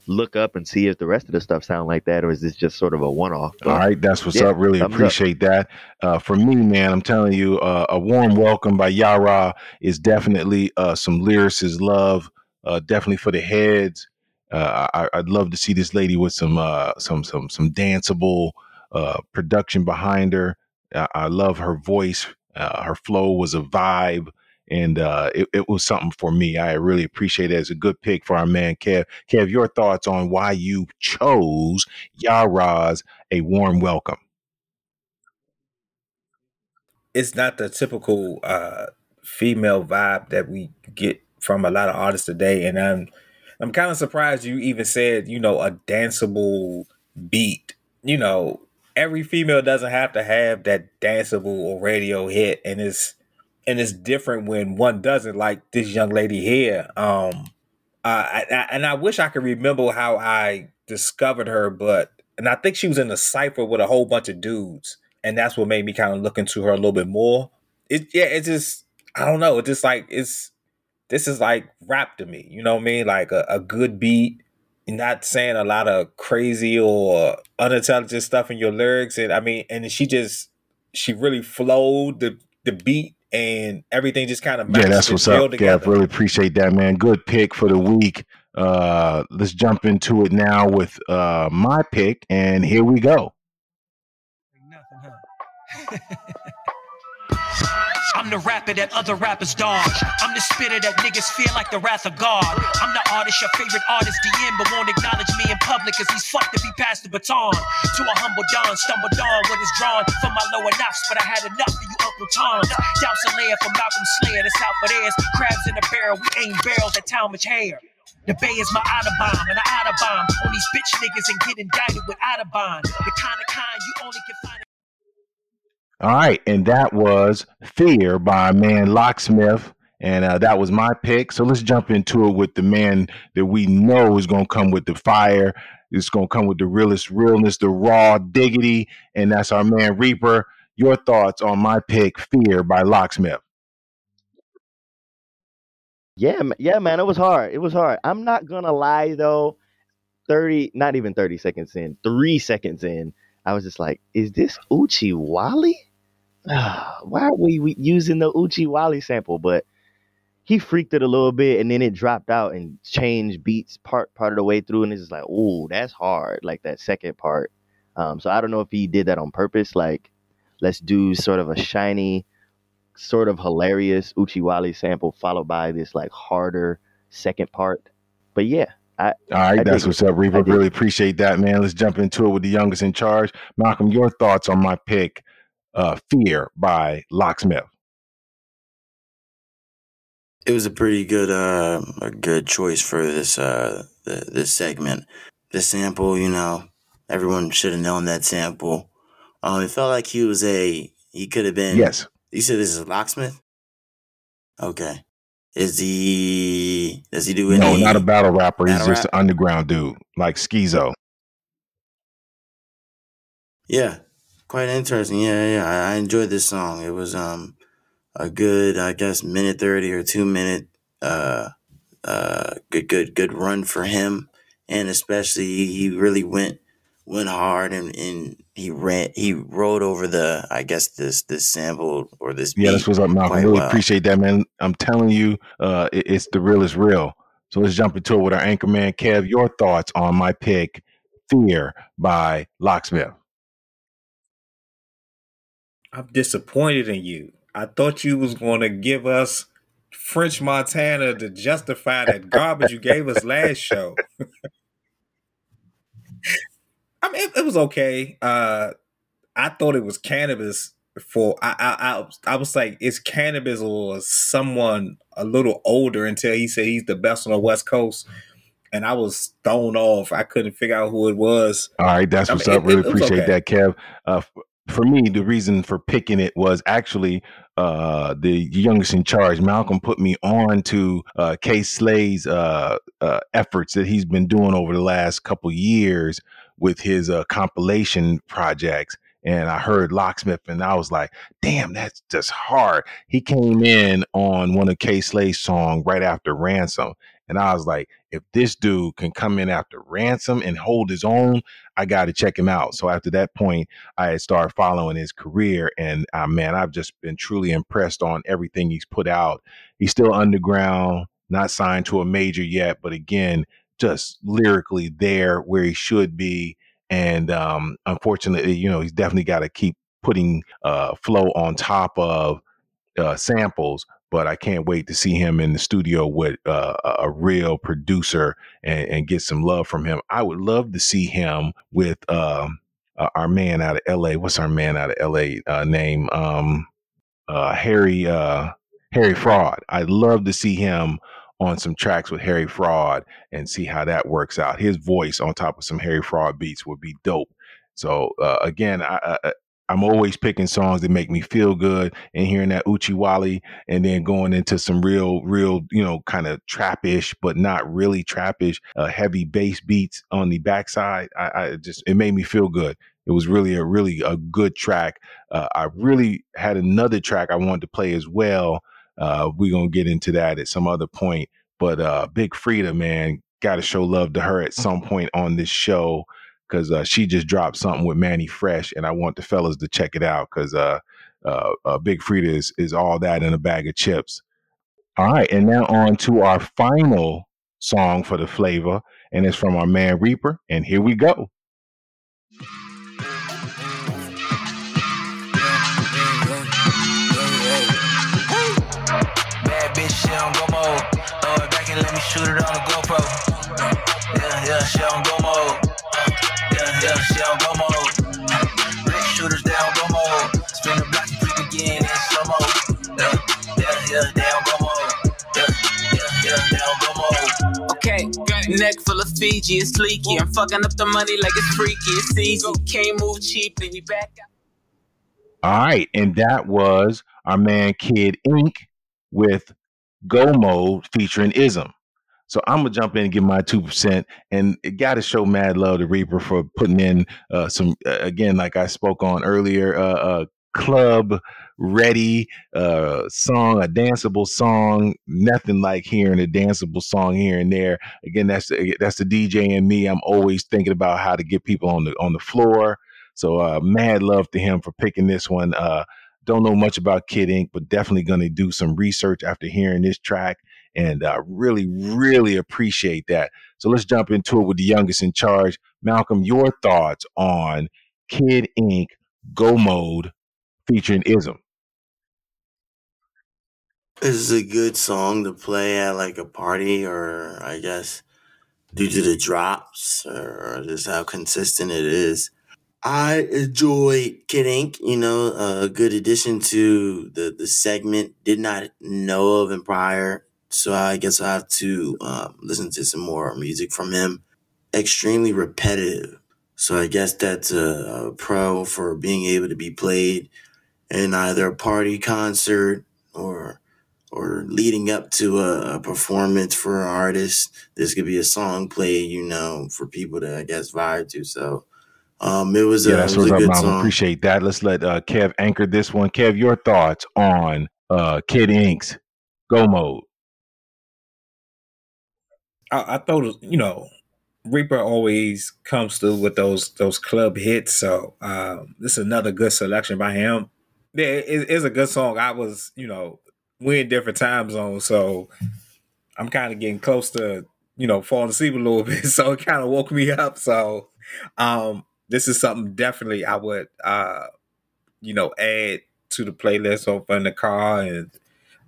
look up and see if the rest of the stuff sound like that, or is this just sort of a one-off? All right, that's what's yeah, up. Really appreciate up. that. Uh, for me, man, I'm telling you, uh, a warm welcome by Yara is definitely uh, some lyricist love. Uh, definitely for the heads. Uh, I, would love to see this lady with some uh, some some some danceable production behind her. I, I love her voice. Her flow was a vibe and uh, it, it, was something for me. I really appreciate it as a good pick for our man Kev. Kev, your thoughts on why you chose Yara's "A Warm Welcome"? It's not the typical uh, female vibe that we get from a lot of artists today, and I'm I'm kind of surprised you even said you know a danceable beat. You know, every female doesn't have to have that danceable or radio hit, and it's and it's different when one doesn't like this young lady here. Um I, I, and i wish i could remember how i discovered her but and i think she was in a cipher with a whole bunch of dudes and that's what made me kind of look into her a little bit more. It yeah it's just i don't know it's just like it's this is like rap to me you know what i mean? Like a, a good beat not saying a lot of crazy or unintelligent stuff in your lyrics and i mean and she just she really flowed the the beat and everything just kind of yeah. That's what's up, Gav. Really appreciate that, man. Good pick for the week. Uh, let's jump into it now with uh my pick, and here we go. (laughs) I'm the rapper that other rappers dodge. I'm the spitter that niggas fear like the wrath of God. I'm the artist your favorite artist DM, but won't acknowledge me in public cause he's fucked if he passed the baton. To a humble Don, stumbled on what is drawn from my lower notch, but I had enough for you Uncle Tom. Douse a layer from Malcolm Slayer, the South of theirs. Crabs in a barrel, we aim barrels at Talmadge hair. The Bay is my Autobahn, and I Autobahn on these bitch niggas and get indicted with Autobahn. The kind of kind you only can find. All right, and that was Fear by man Locksmith. And uh, that was my pick. So let's jump into it with the man that we know is going to come with the fire. It's going to come with the realest realness, the raw diggity. And that's our man Reaper. Your thoughts on my pick, Fear by Locksmith. Yeah, yeah, man, it was hard. It was hard. I'm not to lie, though. 30, not even 30 seconds in, three seconds in, I was just like, is this Oochie Wally? (sighs) why are we, we using the Oochie Wally sample? But he freaked it a little bit and then it dropped out and changed beats part part of the way through and it's just like, oh, that's hard, like that second part. Um, so I don't know if he did that on purpose, like let's do sort of a shiny, sort of hilarious Oochie Wally sample followed by this like harder second part. But yeah, I, All right, I that's what's up, Reaper. Really appreciate that, man. Let's jump into it with the youngest in charge. Malcolm, your thoughts on my pick uh, Fear by Locksmith. It was a pretty good uh, a good choice for this uh, the, this segment. The sample, you know, everyone should have known that sample. Um, it felt like he was a he could have been. Yes. You said this is a locksmith. Okay. Is he? Does he do any? No, not a battle rapper. Battle He's just rap? an underground dude, like Schizo. Yeah, quite interesting. Yeah, yeah, I, I enjoyed this song. It was um a good, I guess, minute thirty or two minute uh uh good good good run for him, and especially he really went went hard and, and he ran he rode over the I guess this this sample or this yeah this was up Malcolm I really well. appreciate that man I'm telling you uh it, it's the real is real so let's jump into it with our anchor man Kev your thoughts on my pick Fear by Locksmith. I'm disappointed in you. I thought you was going to give us French Montana to justify that garbage you gave us last show. (laughs) I mean, it, it, was okay. Uh, I thought it was Canibus for I, I I I was like, it's Canibus or someone a little older until he said he's the best on the West Coast. And I was thrown off. I couldn't figure out who it was. All right, that's I what's mean, up. It, really it, appreciate okay. that, Kev. Uh, for me, the reason for picking it was actually uh, the youngest in charge. Malcolm put me on to uh, Kay Slay's uh, uh, efforts that he's been doing over the last couple years with his uh, compilation projects. And I heard Locksmith, and I was like, "Damn, that's just hard." He came in on one of Kay Slay's song right after Ransom, and I was like, if this dude can come in after ransom and hold his own, I got to check him out. So after that point, I started following his career. And uh, man, I've just been truly impressed on everything he's put out. He's still underground, not signed to a major yet, but again, just lyrically there where he should be. And um, unfortunately, you know, he's definitely got to keep putting uh, flow on top of uh, samples but I can't wait to see him in the studio with uh, a real producer and, and, get some love from him. I would love to see him with um, uh, our man out of L.A. What's our man out of L.A. Uh, name? Um, uh, Harry uh, Harry Fraud. I'd love to see him on some tracks with Harry Fraud and see how that works out. His voice on top of some Harry Fraud beats would be dope. So uh, again, I, I, I'm always picking songs that make me feel good and hearing that Oochie Wally and then going into some real, real, you know, kind of trappish, but not really trappish, uh, heavy bass beats on the backside. I, I, just, it made me feel good. It was really a, really a good track. Uh, I really had another track I wanted to play as well. Uh, we're to get into that at some other point. But uh, Big Freedia, man, got to show love to her at some point on this show because uh, she just dropped something with Mannie Fresh, and I want the fellas to check it out because uh, uh, uh, Big Freedia is, is all that in a bag of chips. All right, and now on to our final song for the flavor, and it's from our man Reaper, and here we go. Bad bitch, go mode. Throw it back and let me shoot it on the GoPro. Neck full of Fiji, it's leaky. I'm fucking up the money like it's freaky. It's easy. Can't move cheap, then we back out. All right, and that was our man Kid Ink with Go Mode featuring Ism. So I'm gonna jump in and give my two percent, and got to show mad love to Reaper for putting in uh, some uh, again, like I spoke on earlier, uh, uh club ready uh, song, a danceable song. Nothing like hearing a danceable song here and there. Again, that's the, that's the DJ and me. I'm always thinking about how to get people on the on the floor. So uh, mad love to him for picking this one. Uh, don't know much about Kid Ink, but definitely going to do some research after hearing this track and uh, really, really appreciate that. So let's jump into it with the youngest in charge. Malcolm, your thoughts on Kid Ink Go Mode featuring Ism? This is a good song to play at like a party, or I guess due to the drops, or just how consistent it is. I enjoy Kid Ink, you know, a good addition to the, the segment. Did not know of him prior so I guess I have to um, listen to some more music from him. Extremely repetitive. So I guess that's a, a pro for being able to be played in either a party concert or or leading up to a, a, performance for an artist. This could be a song played, you know, for people to I guess vibe to. So um, it was yeah, a, that's it was what's up, Mom. Appreciate that. Let's let uh, Kev anchor this one. Kev, your thoughts on uh, Kid Ink's Go Mode? I, I thought you know Reaper always comes through with those those club hits. So um, this is another good selection by him. Yeah, it, it's a good song. I was you know we in different time zones, so I'm kind of getting close to you know falling asleep a little (laughs) bit. So it kind of woke me up. So um, this is something definitely I would, uh, you know, add to the playlist over in the car and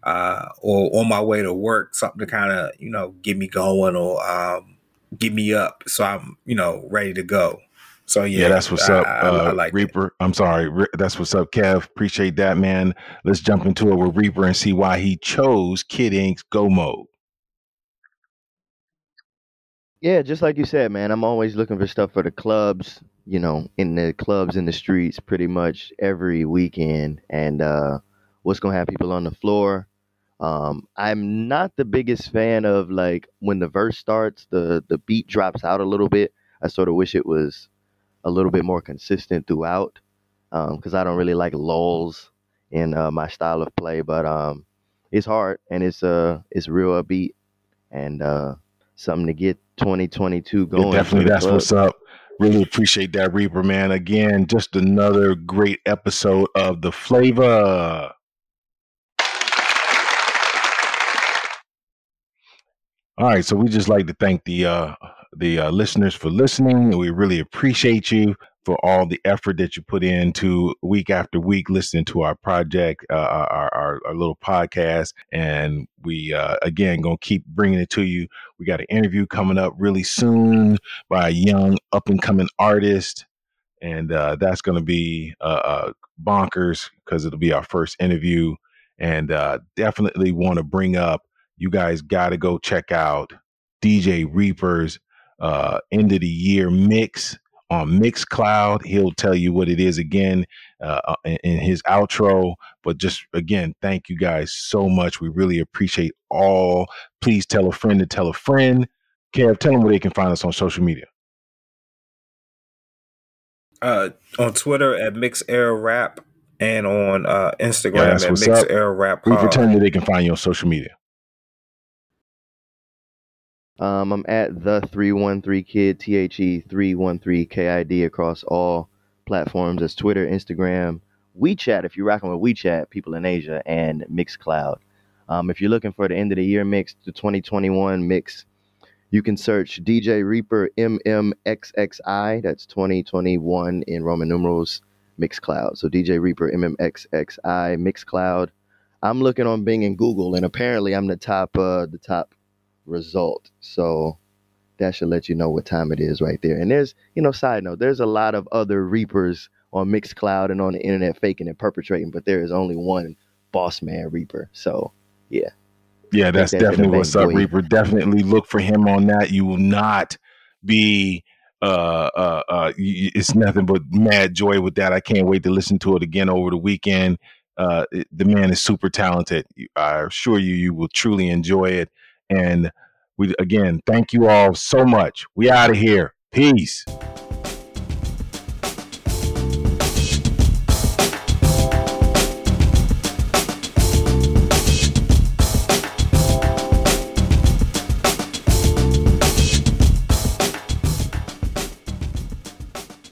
uh, or on my way to work, something to kind of you know get me going or um, get me up, so I'm you know ready to go. So yeah, Yeah, that's what's I, up, I, I uh, like that. Reaper. I'm sorry, Re- that's what's up, Kev. Appreciate that, man. Let's jump into it with Reaper and see why he chose Kid Ink's Go Mode. Yeah, just like you said, man, I'm always looking for stuff for the clubs, you know, in the clubs in the streets pretty much every weekend and uh what's going to have people on the floor. Um I'm not the biggest fan of like when the verse starts, the the beat drops out a little bit. I sort of wish it was a little bit more consistent throughout um cuz I don't really like lulls in uh, my style of play, but um it's hard and it's uh it's real upbeat and uh something to get 2022 Yeah, going for definitely, that's what's up. Really appreciate that, Reaper, man. Again, just another great episode of the Flava. All right, so we just like to thank the uh, the uh, listeners for listening. We really appreciate you for all the effort that you put into week after week listening to our project, uh, our, our our little podcast, and we uh, again gonna keep bringing it to you. We got an interview coming up really soon by a young up and coming artist, and uh, that's gonna be uh, uh, bonkers because it'll be our first interview, and uh, definitely want to bring up you guys got to go check out DJ Reaper's uh, end of the year mix on Mixcloud. He'll tell you what it is again uh, uh, in, in his outro. But just again, thank you guys so much. We really appreciate all. Please tell a friend to tell a friend. Kev, tell them where they can find us on social media. uh, on Twitter at Mix Era Rap and on uh, Instagram that's at Mix. Era Rap tell them they can find you on social media. Um, I'm at the 313 kid, T H E 313 KID across all platforms. That's Twitter, Instagram, WeChat. If you're rocking with WeChat, people in Asia, and Mixcloud. Um, if you're looking for the end of the year mix, the 2021 mix, you can search DJ Reaper MMXXI. That's 2021 in Roman numerals, Mixcloud. So DJ Reaper MMXXI, Mixcloud. I'm looking on Bing and Google, and apparently I'm the top, uh, the top result. So that should let you know what time it is right there. And there's, you know, side note, there's a lot of other Reapers on Mixcloud and on the internet faking and perpetrating, but there is only one boss man Reaper. So yeah. Yeah, that's that definitely what's up. Reaper. Definitely look for him on that. You will not be uh uh uh it's nothing but mad joy with that. I can't wait to listen to it again over the weekend. Uh it- the man is super talented. I assure you you will truly enjoy it. And we again thank you all so much. We out of here. Peace.